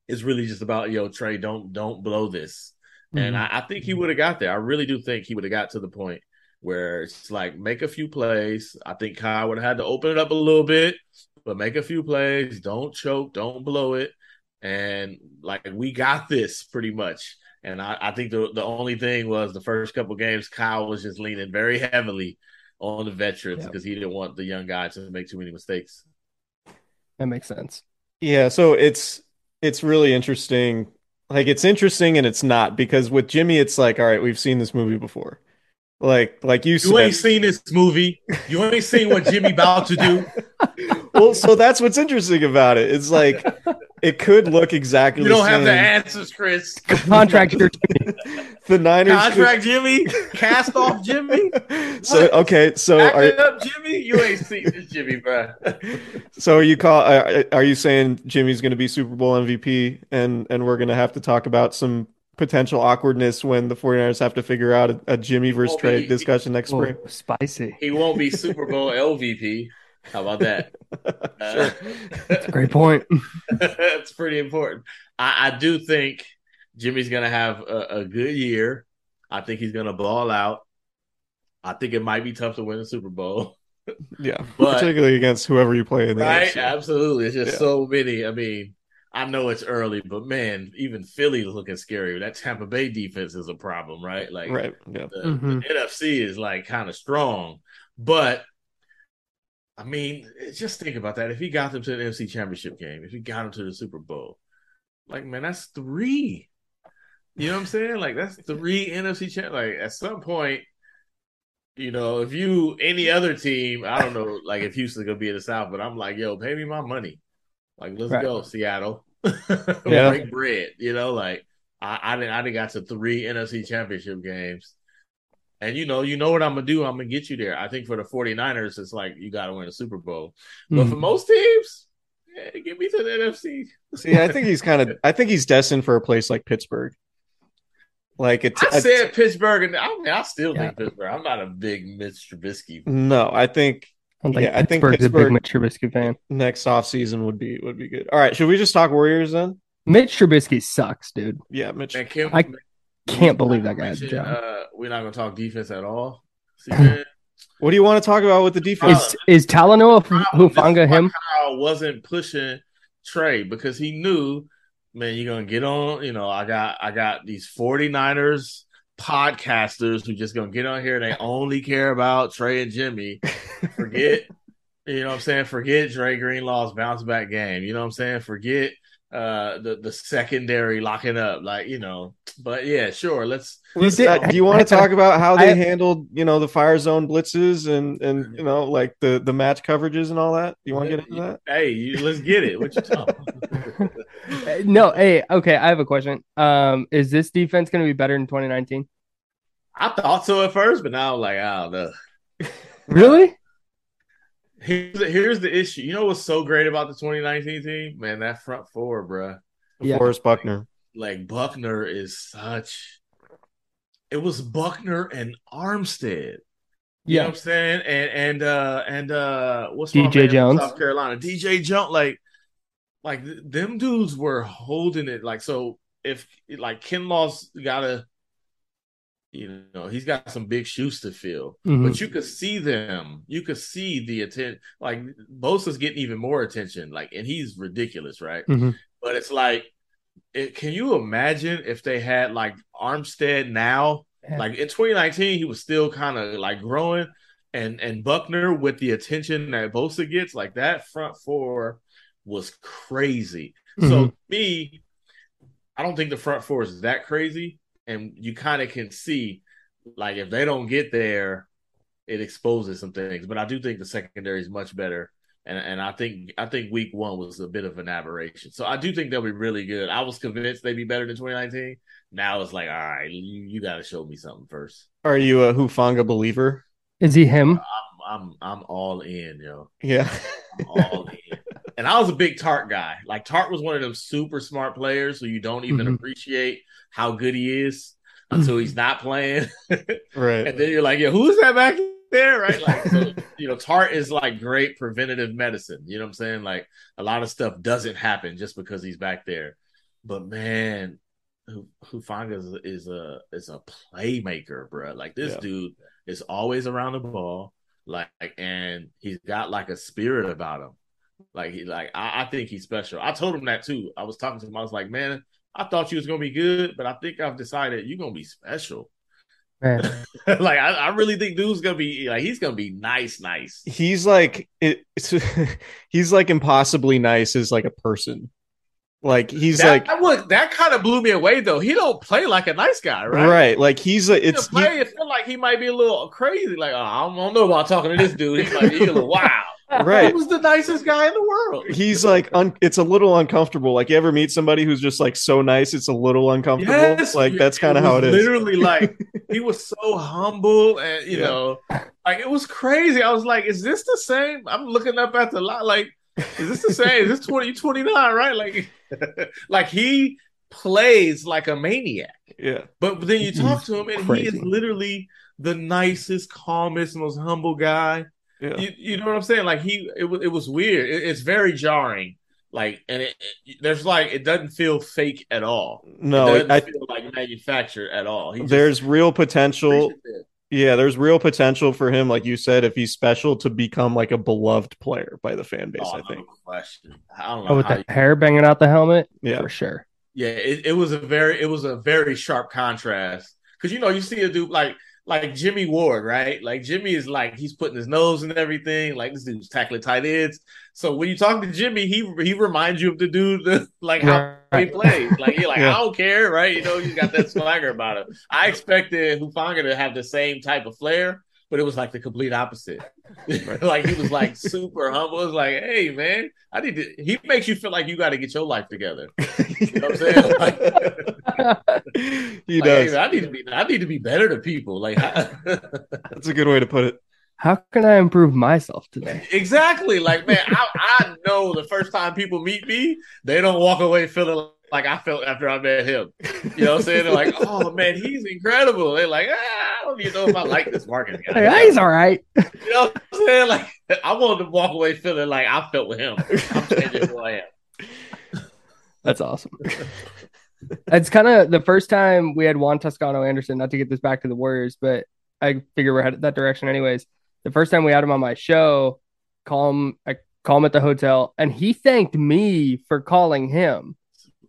it's really just about yo Trey, don't don't blow this. And Mhm. I, I think he would have got there. I really do think he would have got to the point where it's like make a few plays. I think Kyle would have had to open it up a little bit, but make a few plays. Don't choke, don't blow it, and like we got this pretty much. And I, I think the the only thing was the first couple games, Kyle was just leaning very heavily on the veterans Yeah. because he didn't want the young guys to make too many mistakes. That makes sense. Yeah, so it's it's really interesting. Like it's interesting and it's not because with Jimmy it's like, all right, we've seen this movie before. Like like you You said. ain't seen this movie. You ain't seen what Jimmy about to do. well, so that's what's interesting about it. It's like it could look exactly You don't have the answers, Chris. Contract year the Niners could- Contract Jimmy, cast off Jimmy, So okay, so back are it up Jimmy. You ain't seen this Jimmy, bro. so are you call are, are you saying Jimmy's going to be Super Bowl MVP and and we're going to have to talk about some potential awkwardness when the 49ers have to figure out a, a Jimmy versus won't Trey discussion next spring? Oh, spicy. He won't be Super Bowl LVP. How about that? Uh, Great point. That's pretty important. I, I do think Jimmy's going to have a, a good year. I think he's going to ball out. I think it might be tough to win the Super Bowl. Yeah, But- particularly against whoever you play in the right? AFC. Absolutely. It's just Yeah. so many. I mean, I know it's early, but man, even Philly is looking scary. That Tampa Bay defense is a problem, right? Like Right. Yeah. the, Mhm. the NFC is like kind of strong, but I mean, just think about that. If he got them to the NFC Championship game, if he got them to the Super Bowl, like man, that's three. You know what I'm saying? Like that's three NFC champ. Like at some point, you know, if you any other team, I don't know, like if Houston's gonna be in the South, but I'm like, yo, pay me my money. Like let's Right. go, Seattle. Yeah. Break bread. You know, like I, I didn't I didn't got to three NFC championship games. And you know, you know what I'm gonna do. I'm gonna get you there. I think for the 49ers, it's like you gotta win a Super Bowl. But Mhm. for most teams, yeah, get me to the NFC. See, I think he's kind of. I think he's destined for a place like Pittsburgh. Like it's. I said Pittsburgh, and I mean, I still Yeah. think Pittsburgh. I'm not a big Mitch Trubisky. no, I think I don't think yeah, I think Pittsburgh's a big Mitch Trubisky fan. next offseason would be would be good. All right, should we just talk Warriors then? Mitch Trubisky sucks, dude. Yeah, Mitch. And Kim, I Can't believe that guy has a job. Uh, we're not gonna talk defense at all. See, What do you want to talk about with the defense? Is is Talanoa Hufanga him? Kyle wasn't pushing Trey because he knew, man, you're gonna get on. You know, I got I got these 49ers podcasters who just gonna get on here and they only care about Trey and Jimmy. Forget, you know what I'm saying? Forget Dre Greenlaw's bounce back game. You know what I'm saying? Forget uh the the secondary locking up. Like, you know, but yeah, sure. Let's Listen, did- uh, do you want to talk about how they I- handled, you know, the fire zone blitzes and and you know, like the the match coverages and all that? Do you want to get into that? Hey, you, let's get it. What you talking? Uh, No, hey, okay, I have a question. Um, is this defense going to be better in 2019? I thought so at first, but now I'm like, I don't know. Really? Here's the, here's the issue. You know what's so great about the 2019 team? Man, that front four, bruh. Yeah. Forrest Buckner. Like Buckner is such. It was Buckner and Armstead. You know Yeah. what I'm saying? And and uh and uh what's DJ my Jones. South Carolina, DJ Jones. Like, like th- them dudes were holding it. Like, so if like Kinlaw's got to, you know, he's got some big shoes to fill. Mhm. But you could see them. You could see the attention. Like Bosa's getting even more attention. Like, and he's ridiculous, right? Mhm. But it's like, it, can you imagine if they had like Armstead now? Yeah. Like in 2019, he was still kind of like growing, and and Buckner with the attention that Bosa gets, like that front four was crazy. So Mhm. me, I don't think the front four is that crazy, and you kind of can see, like if they don't get there, it exposes some things. But I do think the secondary is much better, and and I think I think week one was a bit of an aberration. So I do think they'll be really good. I was convinced they'd be better than 2019. Now it's like, all right, you, you got to show me something first. Are you a Hufanga believer? Is he him? I'm I'm I'm all in, yo. Yeah. I'm all in. And I was a big Tartt guy. Like Tartt was one of them super smart players who you don't even Mhm. appreciate how good he is until he's not playing. right. and then you're like, yeah, who's that back there? Right? Like, so, you know, Tartt is like great preventative medicine. You know what I'm saying? Like a lot of stuff doesn't happen just because he's back there. But man, Hu- Hufanga is, is a is a playmaker, bro. Like this Yeah. dude is always around the ball, like, and he's got like a spirit about him. Like he, like I, I think he's special. I told him that too. I was talking to him. I was like, man, I thought you was gonna be good, but I think I've decided you're gonna be special. Man. like I, I really think dude's gonna be like he's gonna be nice, nice. He's like it, he's like impossibly nice as like a person. Like he's that, like that, was, that kind of blew me away though. He don't play like a nice guy, right? right. Like he's a He it's don't play. It feel like he might be a little crazy. Like oh, I don't- know about talking to this dude. He's like be a little wild. Right. He was the nicest guy in the world. He's like un, it's a little uncomfortable. Like you ever meet somebody who's just like so nice, it's a little uncomfortable. Yes, like that's kind of how it is. Literally, like he was so humble, and you Yeah. know, like it was crazy. I was like, "Is this the same?" I'm looking up at the lot, like, "Is this the same? Is this 20, 29, right?" Like, like he plays like a maniac. Yeah. But then you talk to him, and he is literally the nicest, calmest, most humble guy. Yeah. You, you know what I'm saying? Like he, it was, it was weird. It- it's very jarring. Like, and it, it- there's like it doesn't feel fake at all. No, it doesn't I, feel like manufactured at all. He just- there's real potential. Yeah, there's real potential for him, like you said, if he's special to become like a beloved player by the fan base. Oh, I think. question. I don't know Oh, with how the you- hair banging out the helmet, Yeah. for sure. Yeah, it, it was a very it was a very sharp contrast because you know you see a dude like like Jimmy Ward, right? Like Jimmy is like he's putting his nose and everything. Like this dude's tackling tight ends. So when you talk to Jimmy, he he reminds you of the dude that, like how he plays. Like you're like Yeah. I don't care, right? You know, he's got that swagger about him. I expected Hufanga to have the same type of flair, but it was like the complete opposite. like he was like super humble. It was like, hey man, I need to. He makes you feel like you got to get your life together. You know what I'm saying? Like, he like, does. hey, man, I need to be. I need to be better to people. Like That's a good way to put it. How can I improve myself today? exactly. Like man, I, I know the first time people meet me, they don't walk away feeling like I felt after I met him. You know what I'm saying? They're like, oh man, he's incredible. They're like, ah, I don't even know if I like this Marcus guy. Hey, he's all right. You know what I'm saying? Like I wanted to walk away feeling like I felt with him. I'm changing who I am. That's awesome. it's kind of the first time we had Juan Toscano Anderson, not to get this back to the Warriors, but I figure we're headed that direction anyways. The first time we had him on my show, call him, I call him at the hotel, and he thanked me for calling him.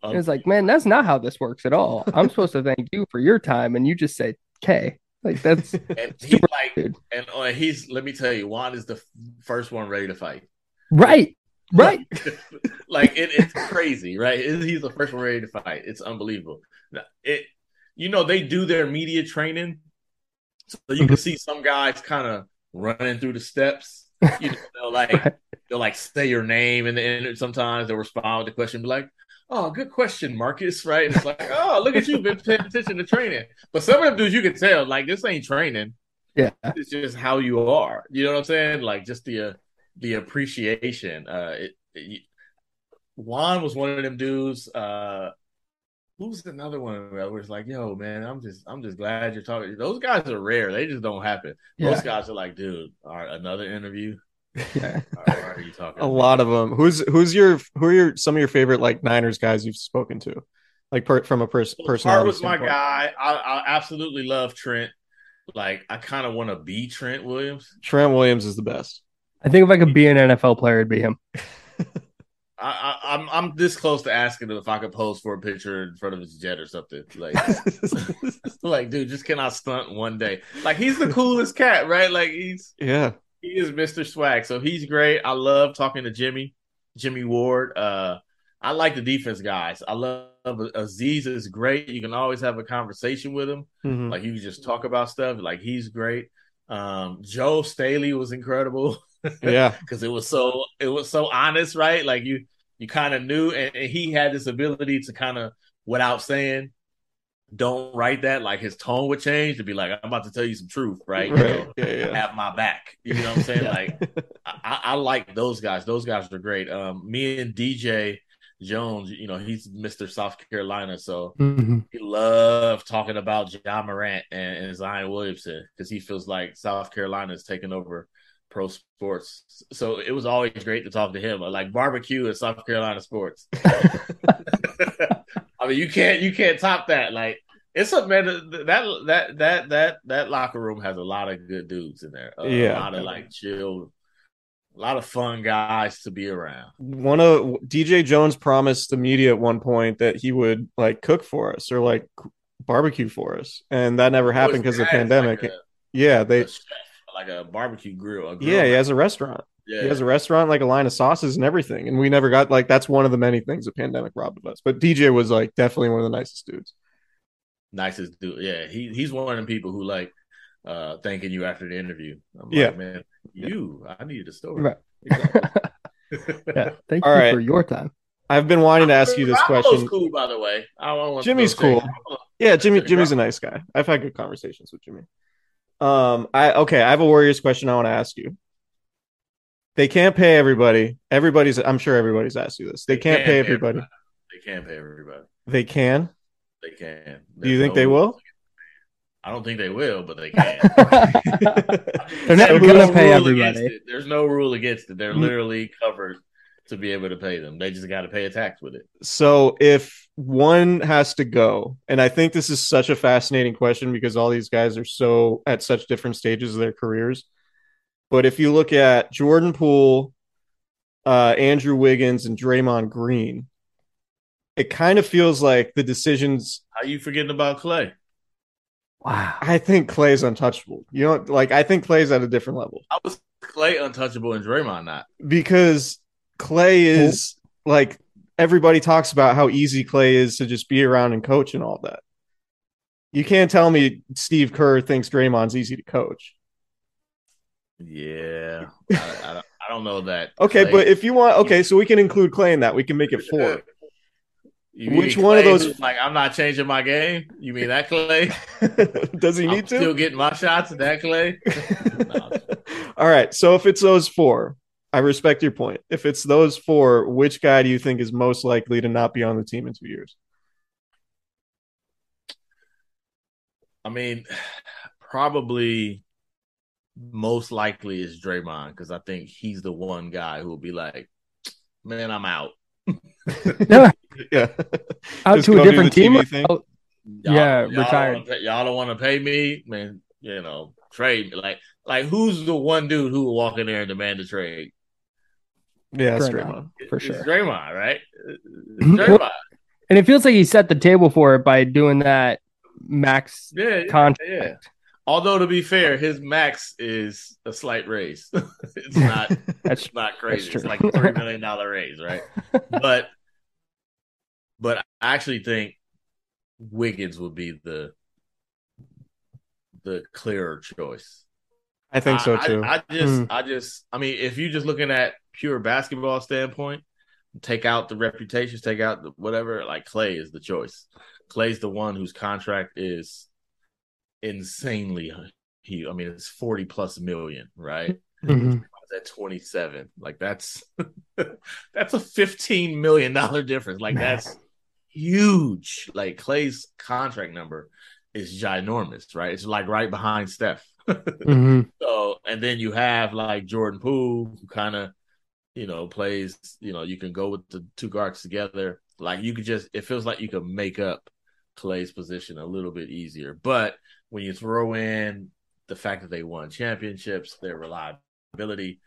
Um, It was like, man, that's not how this works at all. I'm supposed to thank you for your time, and you just say K. Like that's and he's super like, dude. and uh, he's. Let me tell you, Juan is the first one ready to fight. right, right. like it, it's crazy, right? He's the first one ready to fight. It's unbelievable. It, you know, they do their media training, so you can see some guys kind of running through the steps. You know, they'll like Right. they'll like say your name, and then sometimes they'll respond with the question, be like, "Oh, good question, Marcus." Right? And it's like, "Oh, look at you, been paying attention to training." But some of them dudes, you can tell, like this ain't training. Yeah. It's just how you are. You know what I'm saying? Like just the uh, the appreciation. Uh, it, it, Juan was one of them dudes. Uh, who's another one where it's like, yo, man, I'm just, I'm just glad you're talking. Those guys are rare. They just don't happen. Yeah. Those guys are like, dude, all right, another interview. Yeah. All right, what are you talking? A lot of them. Who's who's your who are your some of your favorite like Niners guys you've spoken to, like per, from a pers- Hart personality was my guy. I, I absolutely love Trent. Like, I kind of want to be Trent Williams. Trent Williams is the best. I think if I could be an NFL player, it'd be him. I, I, I'm I'm this close to asking him if I could pose for a picture in front of his jet or something. Like, like, dude, just cannot stunt one day. Like, he's the coolest cat, right? Like, he's yeah, he is Mr. Swag, so he's great. I love talking to Jimmy, Jimmy Ward. Uh, I like the defense guys. I love Aziz is great. You can always have a conversation with him. Mhm. Like you just talk about stuff. Like he's great. Um, Joe Staley was incredible yeah. because it was so it was so honest, right? Like you you kind of knew, and, and he had this ability to kind of without saying, don't write that. Like his tone would change to be like, I'm about to tell you some truth, right? You know, Yeah, yeah. have my back. You know what I'm saying? Yeah. Like I, I like those guys. Those guys are great. Um, me and DJ Jones, you know, he's Mr. South Carolina, so Mhm. he loved talking about Ja Morant and, and Zion Williamson because he feels like South Carolina is taking over pro sports. So it was always great to talk to him. Like barbecue and South Carolina sports. I mean, you can't you can't top that. Like it's a man that that that that that locker room has a lot of good dudes in there. Uh, Yeah. a lot of like chill, a lot of fun guys to be around. One of DJ Jones promised the media at one point that he would like cook for us or like barbecue for us, and that never happened because of the His dad is pandemic. like a- yeah, they like a barbecue grill. A grill yeah, he has a restaurant. yeah. He has a restaurant, like a line of sauces and everything, and we never got like that's one of the many things the pandemic robbed of us. But DJ was like definitely one of the nicest dudes. nicest dude. Yeah, he he's one of the people who like uh thanking you after the interview. I'm Yeah. like, man, you, I needed a story. Right. yeah. Thank All you right. for your time. I've been wanting to ask you this Garoppolo's question. cool, by the way. I don't want Jimmy's throw cool. Yeah, Jimmy. Jimmy Jimmy's a nice guy. I've had good conversations with Jimmy. Um, I okay. I have a Warriors question I want to ask you. They can't pay everybody. Everybody's. I'm sure everybody's asked you this. They, can't pay everybody. They can't pay everybody. They can. They can. Do you think no they will? I don't think they will, but they can. They're not gonna pay everybody. There's no rule against it. They're Mm. literally covered to be able to pay them. They just got to pay a tax with it. So if one has to go, and I think this is such a fascinating question because all these guys are so at such different stages of their careers. But if you look at Jordan Poole, uh, Andrew Wiggins, and Draymond Green, it kind of feels like the decisions. Are you forgetting about Clay? Wow. I think Clay's untouchable. You know, like I think Clay's at a different level. I was Clay untouchable and Draymond not? because Clay is like everybody talks about how easy Clay is to just be around and coach and all that. You can't tell me Steve Kerr thinks Draymond's easy to coach. Yeah, I, I, don't, I don't know that. Okay, Clay- but if you want, okay, so we can include Clay in that. We can make it four. You which one of those- Like I'm not changing my game. You mean that Clay? Does he I'm need still to? getting my shots. That Clay? No. all right, so if it's those four, I respect your point. If it's those four, which guy do you think is most likely to not be on the team in two years? I mean, probably most likely is Draymond because I think he's the one guy who will be like, "Man, I'm out." Yeah. Yeah, Out Just to a different team. TV thing? Oh, Y'all- Yeah, y'all don't retired. pay- y'all don't want to pay me, man. You know, trade me. Like, like who's the one dude who will walk in there and demand a trade? Yeah, that's Draymond, Draymond. for It's sure. Draymond, right? It's. Draymond. And it feels like he set the table for it by doing that max Yeah, yeah, contract. yeah. Although to be fair, his max is a slight raise. it's not That's it's not crazy. true. It's like a three million dollar raise, right? But but I actually think Wiggins would be the the clearer choice. I think so I- too. I, I just Hmm. I just I mean, if you're just looking at pure basketball standpoint, take out the reputations, take out the whatever, like Clay is the choice. Clay's the one whose contract is insanely he I mean it's 40 plus million, right? Mhm. at 27 like that's that's a 15 million dollar difference like that's huge like clay's contract number is ginormous right it's like right behind steph Mhm. so and then you have like jordan poole who kind of you know plays you know you can go with the two guards together like you could just it feels like you can make up clay's position a little bit easier but when you throw in the fact that they won championships their reliability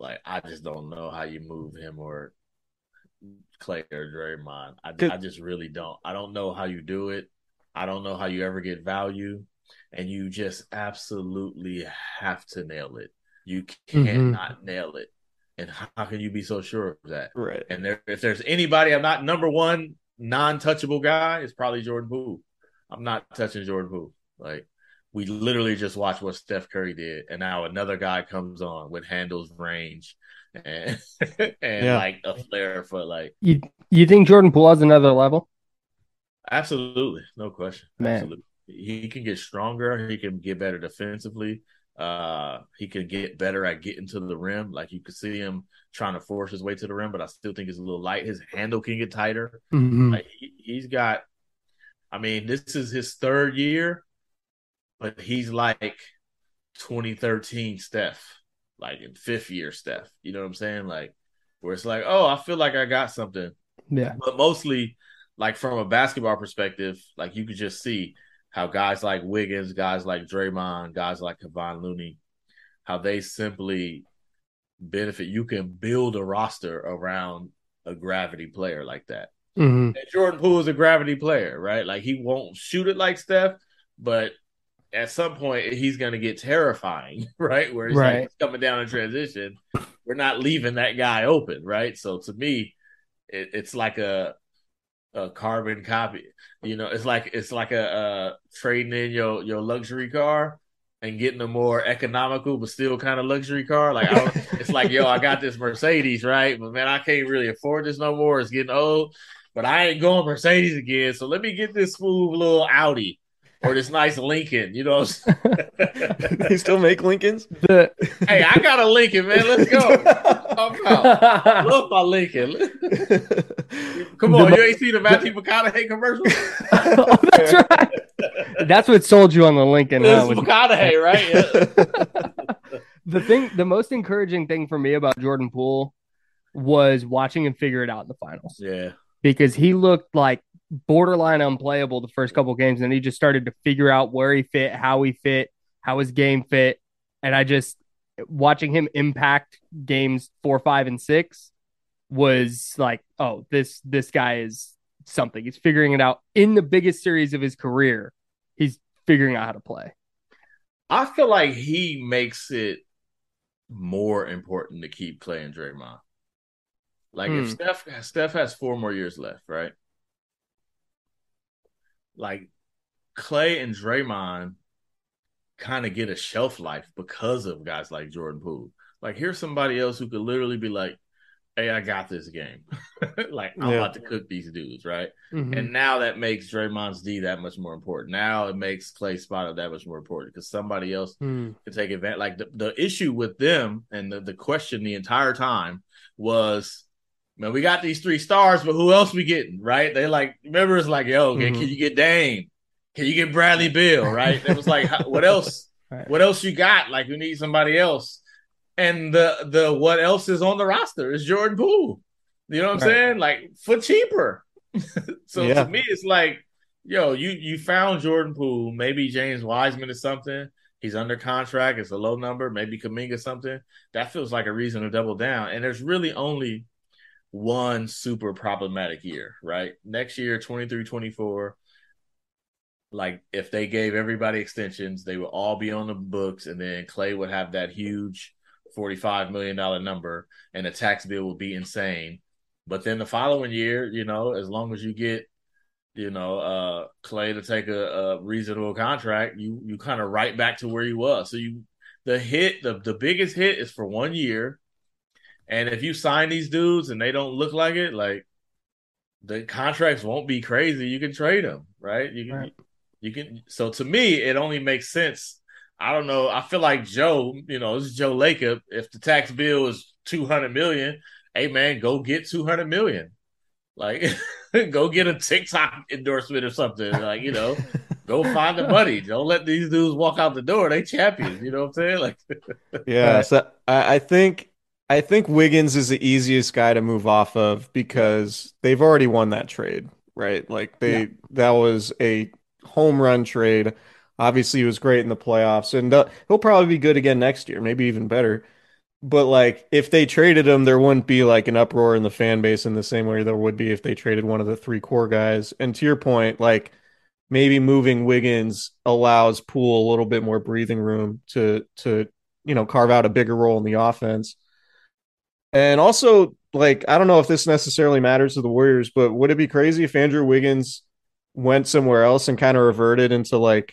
like I just don't know how you move him or Clay or Draymond. I, I just really don't. I don't know how you do it. I don't know how you ever get value, and you just absolutely have to nail it. You can't Mhm. nail it. And how, how can you be so sure of that? right. And there, if there's anybody, I'm not number one non-touchable guy. It's probably Jordan Poole. I'm not touching Jordan Poole. Like we literally just watched what Steph Curry did, and now another guy comes on with handles, range, and and Yeah. like a flair for like You you think Jordan Poole has another level? absolutely no question. Man. Absolutely, he can get stronger. He can get better defensively. Uh, he can get better at getting to the rim. Like you could see him trying to force his way to the rim, but I still think it's a little light. His handle can get tighter. Mhm. Like he, he's got, I mean, this is his third year, but he's like 2013 Steph, like in fifth year Steph. You know what I'm saying? Like, where it's like, oh, I feel like I got something. Yeah. But mostly, like from a basketball perspective, like you could just see how guys like Wiggins, guys like Draymond, guys like Kevon Looney, how they simply benefit. You can build a roster around a gravity player like that. Mhm. And Jordan Poole is a gravity player, right? Like he won't shoot it like Steph, but at some point he's going to get terrifying, right? Where he's Right. like coming down in transition. We're not leaving that guy open, right? So to me, it, it's like a a carbon copy. You know, it's like it's like a uh, trading in your your luxury car and getting a more economical but still kind of luxury car. Like I it's like yo, I got this Mercedes, right? But man, I can't really afford this no more. It's getting old. But I ain't going Mercedes again. So let me get this smooth little Audi or this nice Lincoln. You know, I'm they still make Lincolns. The hey, I got a Lincoln, man. Let's go. I'm out. Love my Lincoln. Come on, you ain't seen the Matthew McConaughey commercial? oh, that's right. That's what sold you on the Lincoln. This Huh? McConaughey, right? Yeah. the thing, the most encouraging thing for me about Jordan Poole was watching him figure it out in the finals. Yeah. Because he looked like borderline unplayable the first couple games, and then he just started to figure out where he fit, how he fit, how his game fit. And I just watching him impact games four, five, and six was like, oh, this this guy is something. He's figuring it out in the biggest series of his career. He's figuring out how to play. I feel like he makes it more important to keep playing and Draymond. Like if Hmm. Steph Steph has four more years left, right? Like Clay and Draymond kind of get a shelf life because of guys like Jordan Poole. Like here's somebody else who could literally be like, "Hey, I got this game. like I'm Yeah. about to cook these dudes, right?" Mhm. And now that makes Draymond's D that much more important. Now it makes Clay spot that much more important because somebody else Hmm. to take advantage. Like the, the issue with them and the, the question the entire time was, man, we got these three stars, but who else we getting? Right? They like remember it's like, yo, can- Mhm. can you get Dame? Can you get Bradley Beal? Right? It was like, what else? Right. What else you got? Like, we need somebody else. And the the what else is on the roster is Jordan Poole. You know what I'm Right. saying? Like for cheaper. so Yeah. to me, it's like, yo, you you found Jordan Poole. Maybe James Wiseman is something. He's under contract. It's a low number. Maybe Kuminga something. That feels like a reason to double down. And there's really only one super problematic year, right? Next year, 23 24. Like if they gave everybody extensions, they would all be on the books, and then Clay would have that huge $45 million number, and the tax bill would be insane. But then the following year, you know, as long as you get, you know, uh Clay to take a, a reasonable contract, you you kind of right back to where you was. So you the hit, the the biggest hit is for one year. And if you sign these dudes and they don't look like it, like the contracts won't be crazy. You can trade them, right? You can, Right. You can. So to me, it only makes sense. I don't know. I feel like Joe, you know, this is Joe Lacob. If the tax bill is two hundred million, hey man, go get two hundred million. Like, go get a TikTok endorsement or something. Like, you know, go find the money. Don't let these dudes walk out the door. They champions. You know what I'm saying? Like, Yeah, so I, I think I think Wiggins is the easiest guy to move off of because they've already won that trade, right? Like they Yeah. that was a home run trade. Obviously, he was great in the playoffs, and uh, he'll probably be good again next year, maybe even better. But like, if they traded him, there wouldn't be like an uproar in the fan base in the same way there would be if they traded one of the three core guys. And to your point, like maybe moving Wiggins allows Poole a little bit more breathing room to to you know carve out a bigger role in the offense. And also, like, I don't know if this necessarily matters to the Warriors, but would it be crazy if Andrew Wiggins went somewhere else and kind of reverted into like,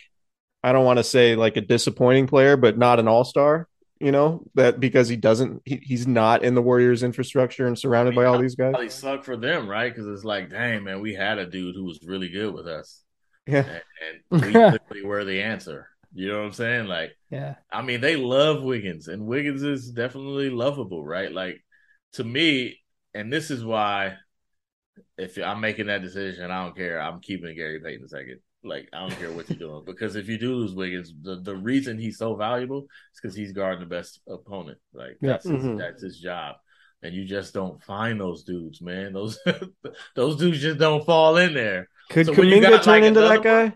I don't want to say like a disappointing player, but not an all star, you know, that because he doesn't, he, he's not in the Warriors infrastructure and surrounded by all these guys. probably suck for them, right? Because it's like, dang man, we had a dude who was really good with us, Yeah. and, and we clearly were the answer. You know what I'm saying? Like, Yeah. I mean, they love Wiggins, and Wiggins is definitely lovable, right? Like to me, and this is why if I'm making that decision, I don't care. I'm keeping Gary Payton second. Like I don't care what you're doing because if you do lose Wiggins, the, the reason he's so valuable is because he's guarding the best opponent. Like Yeah. that's his, Mhm. that's his job, and you just don't find those dudes, man. Those those dudes just don't fall in there. Could So when Kuminga got, turn like, into that another guy?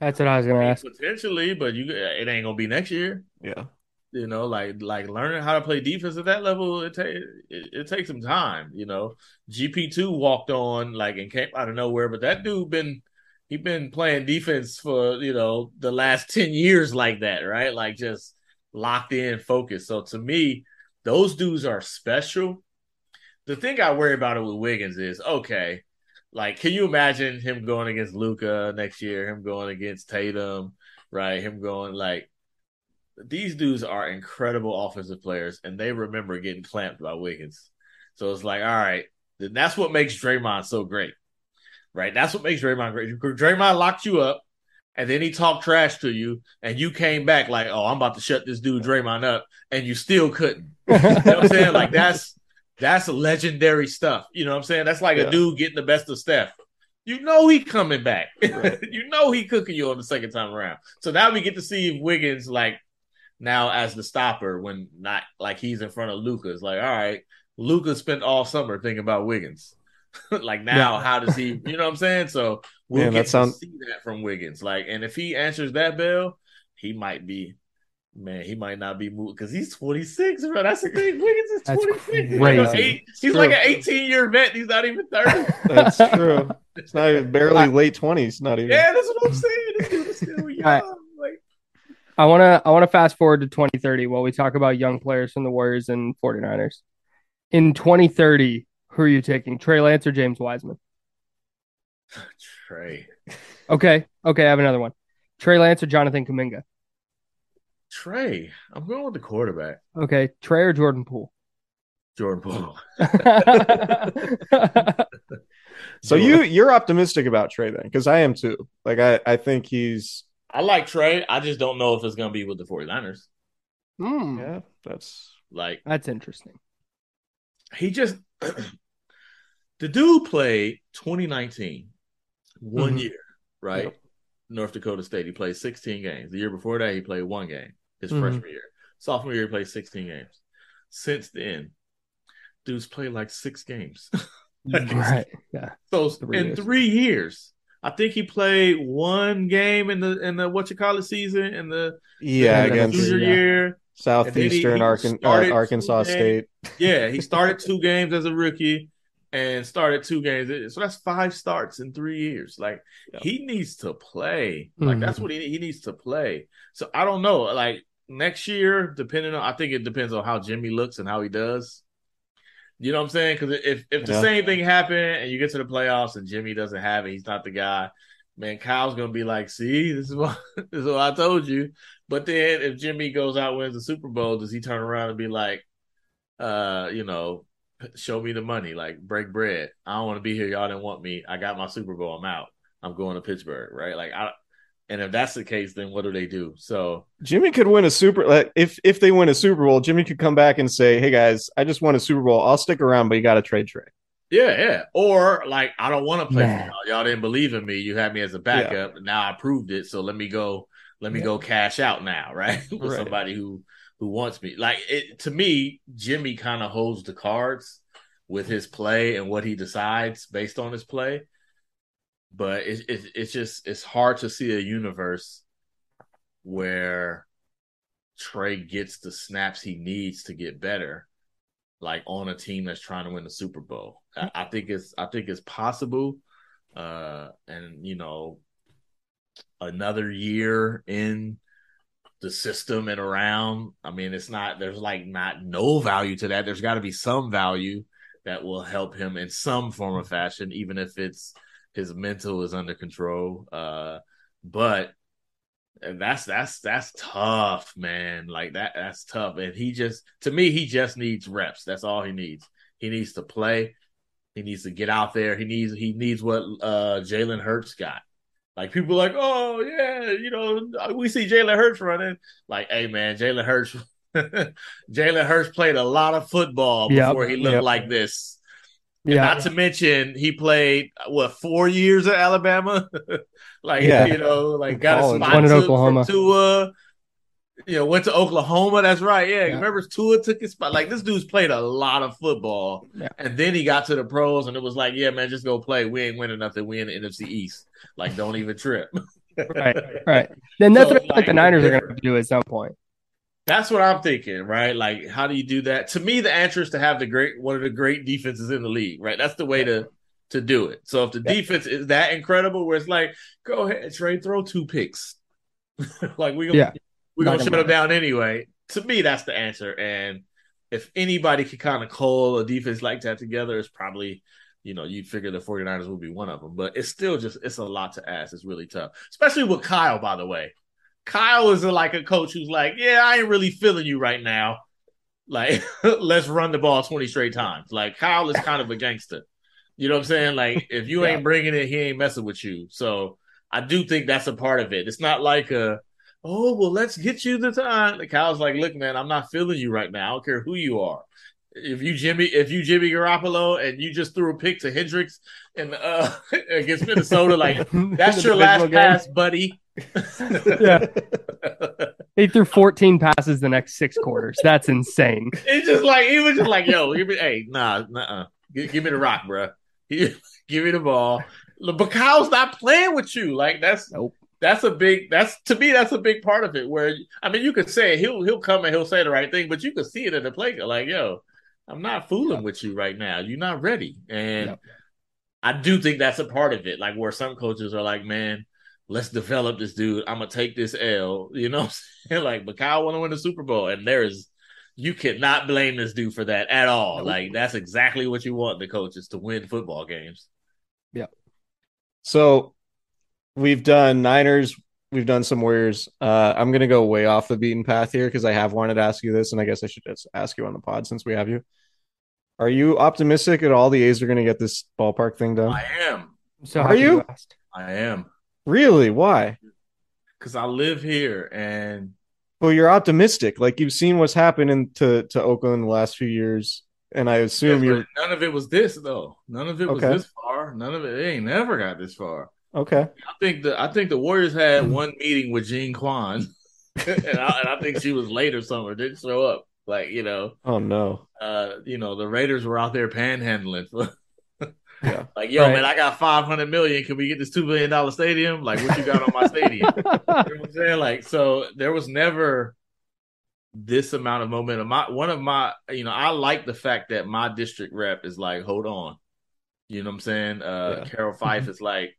That's what I was gonna ask. Potentially, but you it ain't gonna be next year. Yeah. You know, like like learning how to play defense at that level, it, ta- it, it takes some time. You know, GP two walked on like and came out of nowhere, but that dude been he been playing defense for you know the last ten years like that, right? Like just locked in, focused. So to me, those dudes are special. The thing I worry about it with Wiggins is okay, like can you imagine him going against Luka next year? Him going against Tatum, right? Him going like these dudes are incredible offensive players, and they remember getting clamped by Wiggins. So it's like, all right, then that's what makes Draymond so great, right? That's what makes Draymond great. Draymond locked you up, and then he talked trash to you, and you came back like, oh, I'm about to shut this dude Draymond up, and you still couldn't. You know what I'm saying? Like that's that's legendary stuff. You know what I'm saying? That's like Yeah. a dude getting the best of Steph. You know he coming back. Right. you know he cooking you on the second time around. So now we get to see if Wiggins like now as the stopper when not like he's in front of Luka's like, all right, Luka spent all summer thinking about Wiggins. like now, Yeah. how does he? You know what I'm saying? So we'll Man, get sound- to see that from Wiggins. Like, and if he answers that bell, he might be. Man, he might not be moved because he's 26, bro. That's the thing. Wiggins is That's 26. He's like, eight- he's True. like an 18 year vet. He's not even 30. That's true. It's not even barely late twenties. Not even. yeah, that's what I'm saying. This dude is still young. right. Like, I want to I want to fast forward to 2030 while we talk about young players from the Warriors and 49ers. In 2030, who are you taking? Trey Lance or James Wiseman? Trey. Okay. Okay, I have another one. Trey Lance or Jonathan Kuminga? Trey. I'm going with the quarterback. Okay, Trey or Jordan Poole? Jordan Poole. So you you're optimistic about Trey then, because I am too. Like I I think he's I like Trey. I just don't know if it's going to be with the 49ers. Hmm, yeah. That's Like, that's interesting. he just the dude played 2019 one Mhm. year right Yep. north dakota state he played 16 games the year before that he played one game his Mhm. freshman year sophomore year he played 16 games since then dude's played like six games right. Yeah. so Three in years. three years i think he played one game in the in the what you call it season in the yeah And then against junior yeah. year Southeastern he Arkan- uh, Arkansas State. Yeah, he started two games as a rookie and started two games. So that's five starts in three years. Like Yep. he needs to play. Like that's what he he needs to play. So I don't know. Like next year, depending on, I think it depends on how Jimmy looks and how he does. You know what I'm saying? Because if if the Yeah. same thing happened and you get to the playoffs and Jimmy doesn't have it, he's not the guy. Man, Kyle's gonna be like, "See, this is what this is what I told you." But then if Jimmy goes out and wins the Super Bowl, does he turn around and be like, uh, you know, show me the money, like break bread. I don't want to be here. Y'all didn't want me. I got my Super Bowl. I'm out. I'm going to Pittsburgh, right? Like I and if that's the case, then what do they do? So Jimmy could win a super like if if they win a Super Bowl, Jimmy could come back and say, "Hey guys, I just won a Super Bowl. I'll stick around, but you got to trade Trey." yeah, yeah. Or like I don't want to play Man. for y'all. Y'all didn't believe in me. You had me as a backup. Now I proved it. So let me go. Let me Yeah. go cash out now, right? With Right. somebody who who wants me. Like it to me, Jimmy kind of holds the cards with his play and what he decides based on his play. But it's it's it's just it's hard to see a universe where Trey gets the snaps he needs to get better, like on a team that's trying to win the Super Bowl. I, I think it's I think it's possible. Uh, and you know, another year in the system and around. I mean, it's not there's like not no value to that. There's got to be some value that will help him in some form or fashion, even if it's his mental is under control. Uh, but that's that's that's tough, man. Like that that's tough. And he just to me, he just needs reps. That's all he needs. He needs to play. He needs to get out there. He needs he needs what uh Jalen Hurts got. Like people are like, oh yeah, you know, we see Jalen Hurts running. Like, hey man, Jalen Hurts Jalen Hurts played a lot of football Yep, before he looked yep. like this. And Yeah. Not to mention, he played what four years at Alabama. like Yeah. you know, like got a spot One in to- Oklahoma. from Tua. You know, went to Oklahoma. That's right. Yeah, Yeah. remember Tua took his spot. Like this dude's played a lot of football, Yeah. and then he got to the pros, and it was like, yeah, man, just go play. We ain't winning nothing. We in the NFC East. Like, don't even trip. right. Right. Then that's So, what I like like, the Niners are going to do at some point. That's what I'm thinking, right? Like, how do you do that? To me, the answer is to have the great one of the great defenses in the league, right? That's the way to to do it. So if the Yeah. defense is that incredible, where it's like, go ahead, Trey, throw two picks. like we gonna Yeah. we're gonna gonna shut them down anyway. To me, that's the answer. And if anybody could kind of call a defense like that together, it's probably, you know, you'd figure the 49ers would be one of them. But it's still just it's a lot to ask. It's really tough. Especially with Kyle, by the way. Kyle is like a coach who's like, Yeah, I ain't really feeling you right now. Like, let's run the ball 20 straight times. Like Kyle is kind of a gangster. You know what I'm saying? Like, if you Yeah. ain't bringing it, he ain't messing with you. So I do think that's a part of it. It's not like a, oh, well, let's get you the time. The Kyle's like, look, man, I'm not feeling you right now. I don't care who you are. If you Jimmy, if you Jimmy Garoppolo and you just threw a pick to Kendricks and uh against Minnesota, like that's your last game. pass, buddy. Yeah. He threw 14 passes the next six quarters. That's insane. It's just like he was just like, yo, give me, hey, nah, nah, give, give me the rock, bro. give me the ball. But Kyle's not playing with you. Like that's nope. That's a big. That's to me. That's a big part of it. Where I mean, you could say he'll he'll come and he'll say the right thing, but you could see it in the play. Like, yo, I'm not fooling yep. with you right now. You're not ready, and yep. I do think that's a part of it. Like where some coaches are like, man, let's develop this dude. I'm gonna take this L. You know, like, but Kyle want to win the Super Bowl, and there's you cannot blame this dude for that at all. Nope. Like that's exactly what you want the coaches to win football games. Yeah. So we've done Niners, we've done some Warriors. Uh, I'm gonna go way off the beaten path here because I have wanted to ask you this, and I guess I should just ask you on the pod since we have you. Are you optimistic at all the A's are going to get this ballpark thing done? I am. So are you? you I am. Really? Why? Because I live here and. Well, you're optimistic. Like you've seen what's happened to to Oakland the last few years, and I assume you're. None of it was this though. None of it was okay. this far. None of it. It ain't never got this far. Okay. I think the I think the Warriors had one meeting with Jean Quan, and, I, and I think she was late or something. Didn't show up. Like you know. Oh no. Uh, you know the Raiders were out there panhandling. yeah. Like yo, right. man, I got five hundred million. Can we get this two billion dollar stadium? Like what you got on my stadium? you know what I'm saying? Like so, there was never this amount of momentum. My one of my, you know, I like the fact that my district rep is like, hold on. You know what I'm saying? Uh yeah. Carol Fife is like,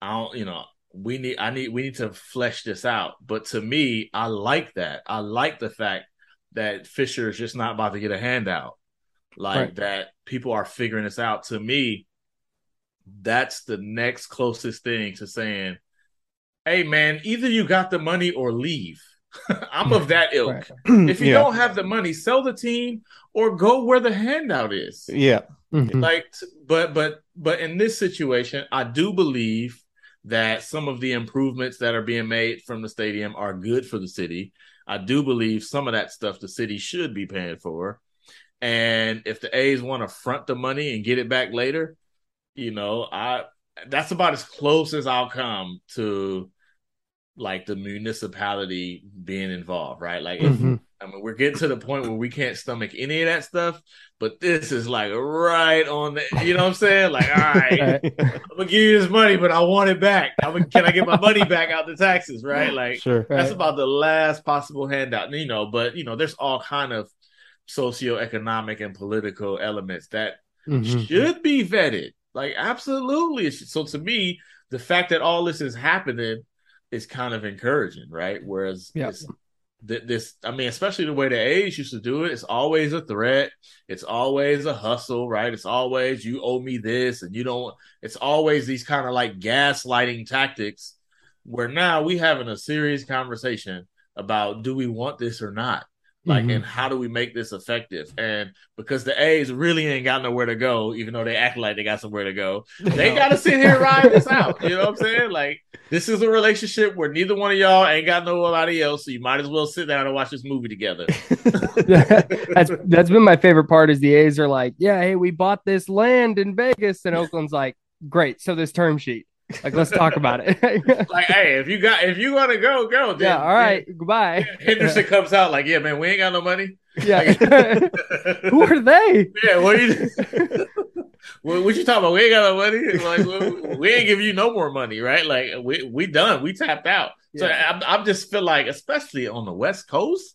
I don't, you know, we need I need we need to flesh this out. But to me, I like that. I like the fact that Fisher is just not about to get a handout. Like right. that people are figuring this out. To me, that's the next closest thing to saying, Hey man, either you got the money or leave. I'm of that ilk. Right. If you yeah. don't have the money, sell the team or go where the handout is. Yeah. Mm-hmm. Like but but but in this situation, I do believe that some of the improvements that are being made from the stadium are good for the city. I do believe some of that stuff the city should be paying for. And if the A's want to front the money and get it back later, you know, I that's about as close as I'll come to like the municipality being involved, right? Like, mm-hmm. if, I mean, we're getting to the point where we can't stomach any of that stuff, but this is like right on the, you know what I'm saying? Like, all right, I'm gonna give you this money, but I want it back. I'm gonna, can I get my money back out the taxes, right? Like, sure, that's about the last possible handout, you know. But you know, there's all kind of socioeconomic and political elements that mm-hmm. should be vetted. Like, absolutely. So to me, the fact that all this is happening is kind of encouraging, right? Whereas yeah. th- this, I mean, especially the way the A's used to do it, it's always a threat. It's always a hustle, right? It's always you owe me this, and you don't. It's always these kind of like gaslighting tactics. Where now we having a serious conversation about do we want this or not? Like, mm-hmm. and how do we make this effective? And because the A's really ain't got nowhere to go, even though they act like they got somewhere to go, they got to sit here and ride this out. You know what I'm saying? Like, this is a relationship where neither one of y'all ain't got nobody else, so you might as well sit down and watch this movie together. that's that's been my favorite part. Is the A's are like, yeah, hey, we bought this land in Vegas, and Oakland's like, great. So this term sheet. Like, let's talk about it. like, hey, if you got if you want to go, go. Then, yeah, all right, then, goodbye. Henderson comes out like, yeah, man, we ain't got no money. Yeah, who are they? Yeah, what are you? what, what, you talking about? We ain't got no money. Like, we, we ain't give you no more money, right? Like, we we done. We tapped out. Yeah. So I, I just feel like, especially on the West Coast,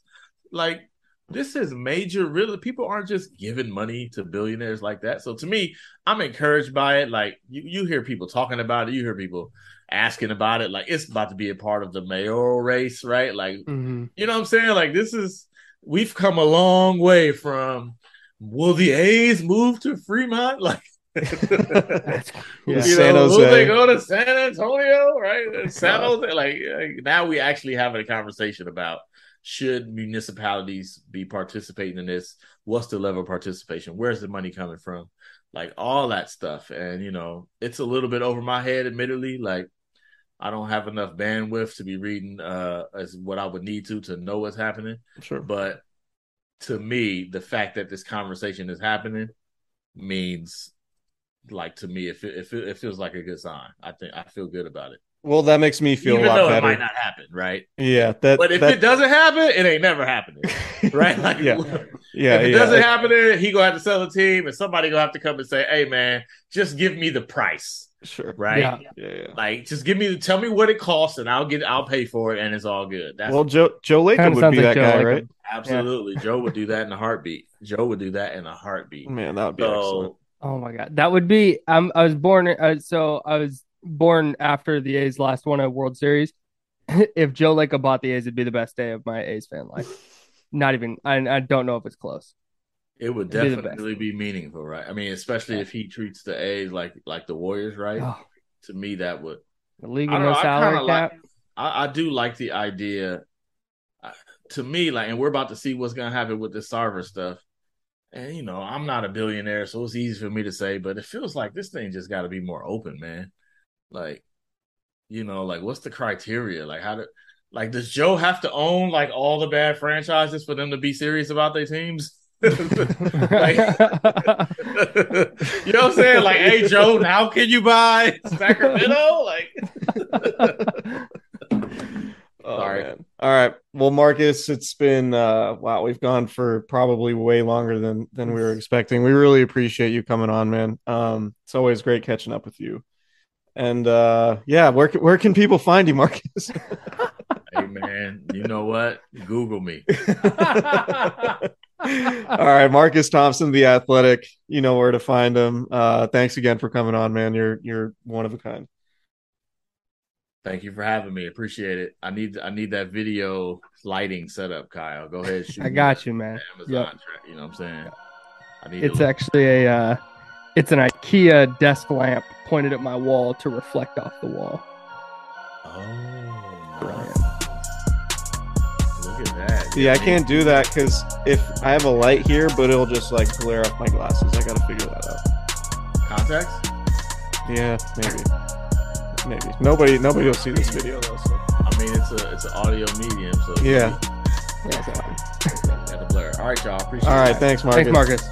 like this is major really people aren't just giving money to billionaires like that so to me i'm encouraged by it like you, you hear people talking about it you hear people asking about it like it's about to be a part of the mayoral race right like mm-hmm. you know what i'm saying like this is we've come a long way from will the a's move to fremont like yeah. you San know, Jose. will they go to San Antonio? Right, San Jose. Like now, we actually having a conversation about should municipalities be participating in this? What's the level of participation? Where's the money coming from? Like all that stuff. And, you know, it's a little bit over my head, admittedly. Like, I don't have enough bandwidth to be reading uh, as what I would need to to know what's happening. Sure. But to me, the fact that this conversation is happening means, like, to me, it, it, it feels like a good sign. I think I feel good about it. Well, that makes me feel even a lot though better. it might not happen, right? Yeah, that. But if that, it doesn't happen, it ain't never happening, right? Like, Yeah. yeah, if it yeah, doesn't happen, he gonna have to sell the team, and somebody gonna have to come and say, "Hey, man, just give me the price, Sure. right? Yeah. Yeah, yeah. Like, just give me, tell me what it costs, and I'll get, I'll pay for it, and it's all good." That's Well, Joe Joe Lacob would be like that Joe guy, Lacob. right? absolutely. Joe would do that in a heartbeat. Joe would do that in a heartbeat. Man, that would be excellent. Oh my god, that would be. Um, I was born. Uh, so I was born after the A's last won a World Series. if Joe Lacob bought the A's, it'd be the best day of my A's fan life. Not even. I, I don't know if it's close. it would It'd definitely be meaningful, right? I mean, especially if he treats the A's like like the Warriors, right? Oh, To me, that would the league I no know, I salary kinda like- I, I do like the idea. uh, To me, like, and we're about to see what's gonna happen with the Sarver stuff. And you know, I'm not a billionaire, so it's easy for me to say, but it feels like this thing just got to be more open, man. Like, you know, like what's the criteria? Like, how do, like, does Joe have to own like all the bad franchises for them to be serious about their teams? like, you know what I'm saying? Like, hey, Joe, now can you buy Sacramento? Like, Oh, Sorry. man. All right. Well, Marcus, it's been uh wow, we've gone for probably way longer than than we were expecting. We really appreciate you coming on, man. Um it's always great catching up with you. And uh yeah, where can, where can people find you, Marcus? hey, man, you know what? Google me. All right, Marcus Thompson, the athletic. You know where to find him. Uh thanks again for coming on, man. You're you're one of a kind. Thank you for having me. Appreciate it. I need I need that video lighting set up, Kyle. Go ahead. Shoot I got you, man. Amazon Yep. track. You know what I'm saying? I need It's to actually a. Uh, it's an IKEA desk lamp pointed at my wall to reflect off the wall. Oh, Brilliant. look at that. Yeah, I can't do that because if I have a light here, but it'll just like glare off my glasses. I gotta figure that out. Contacts? Yeah, maybe. Maybe. Nobody nobody will see this video though. So. I mean, it's a it's an audio medium, so Yeah. Yeah, so- Got the blur. All right, y'all. Appreciate All it. right, thanks, Marcus. Thanks, Marcus.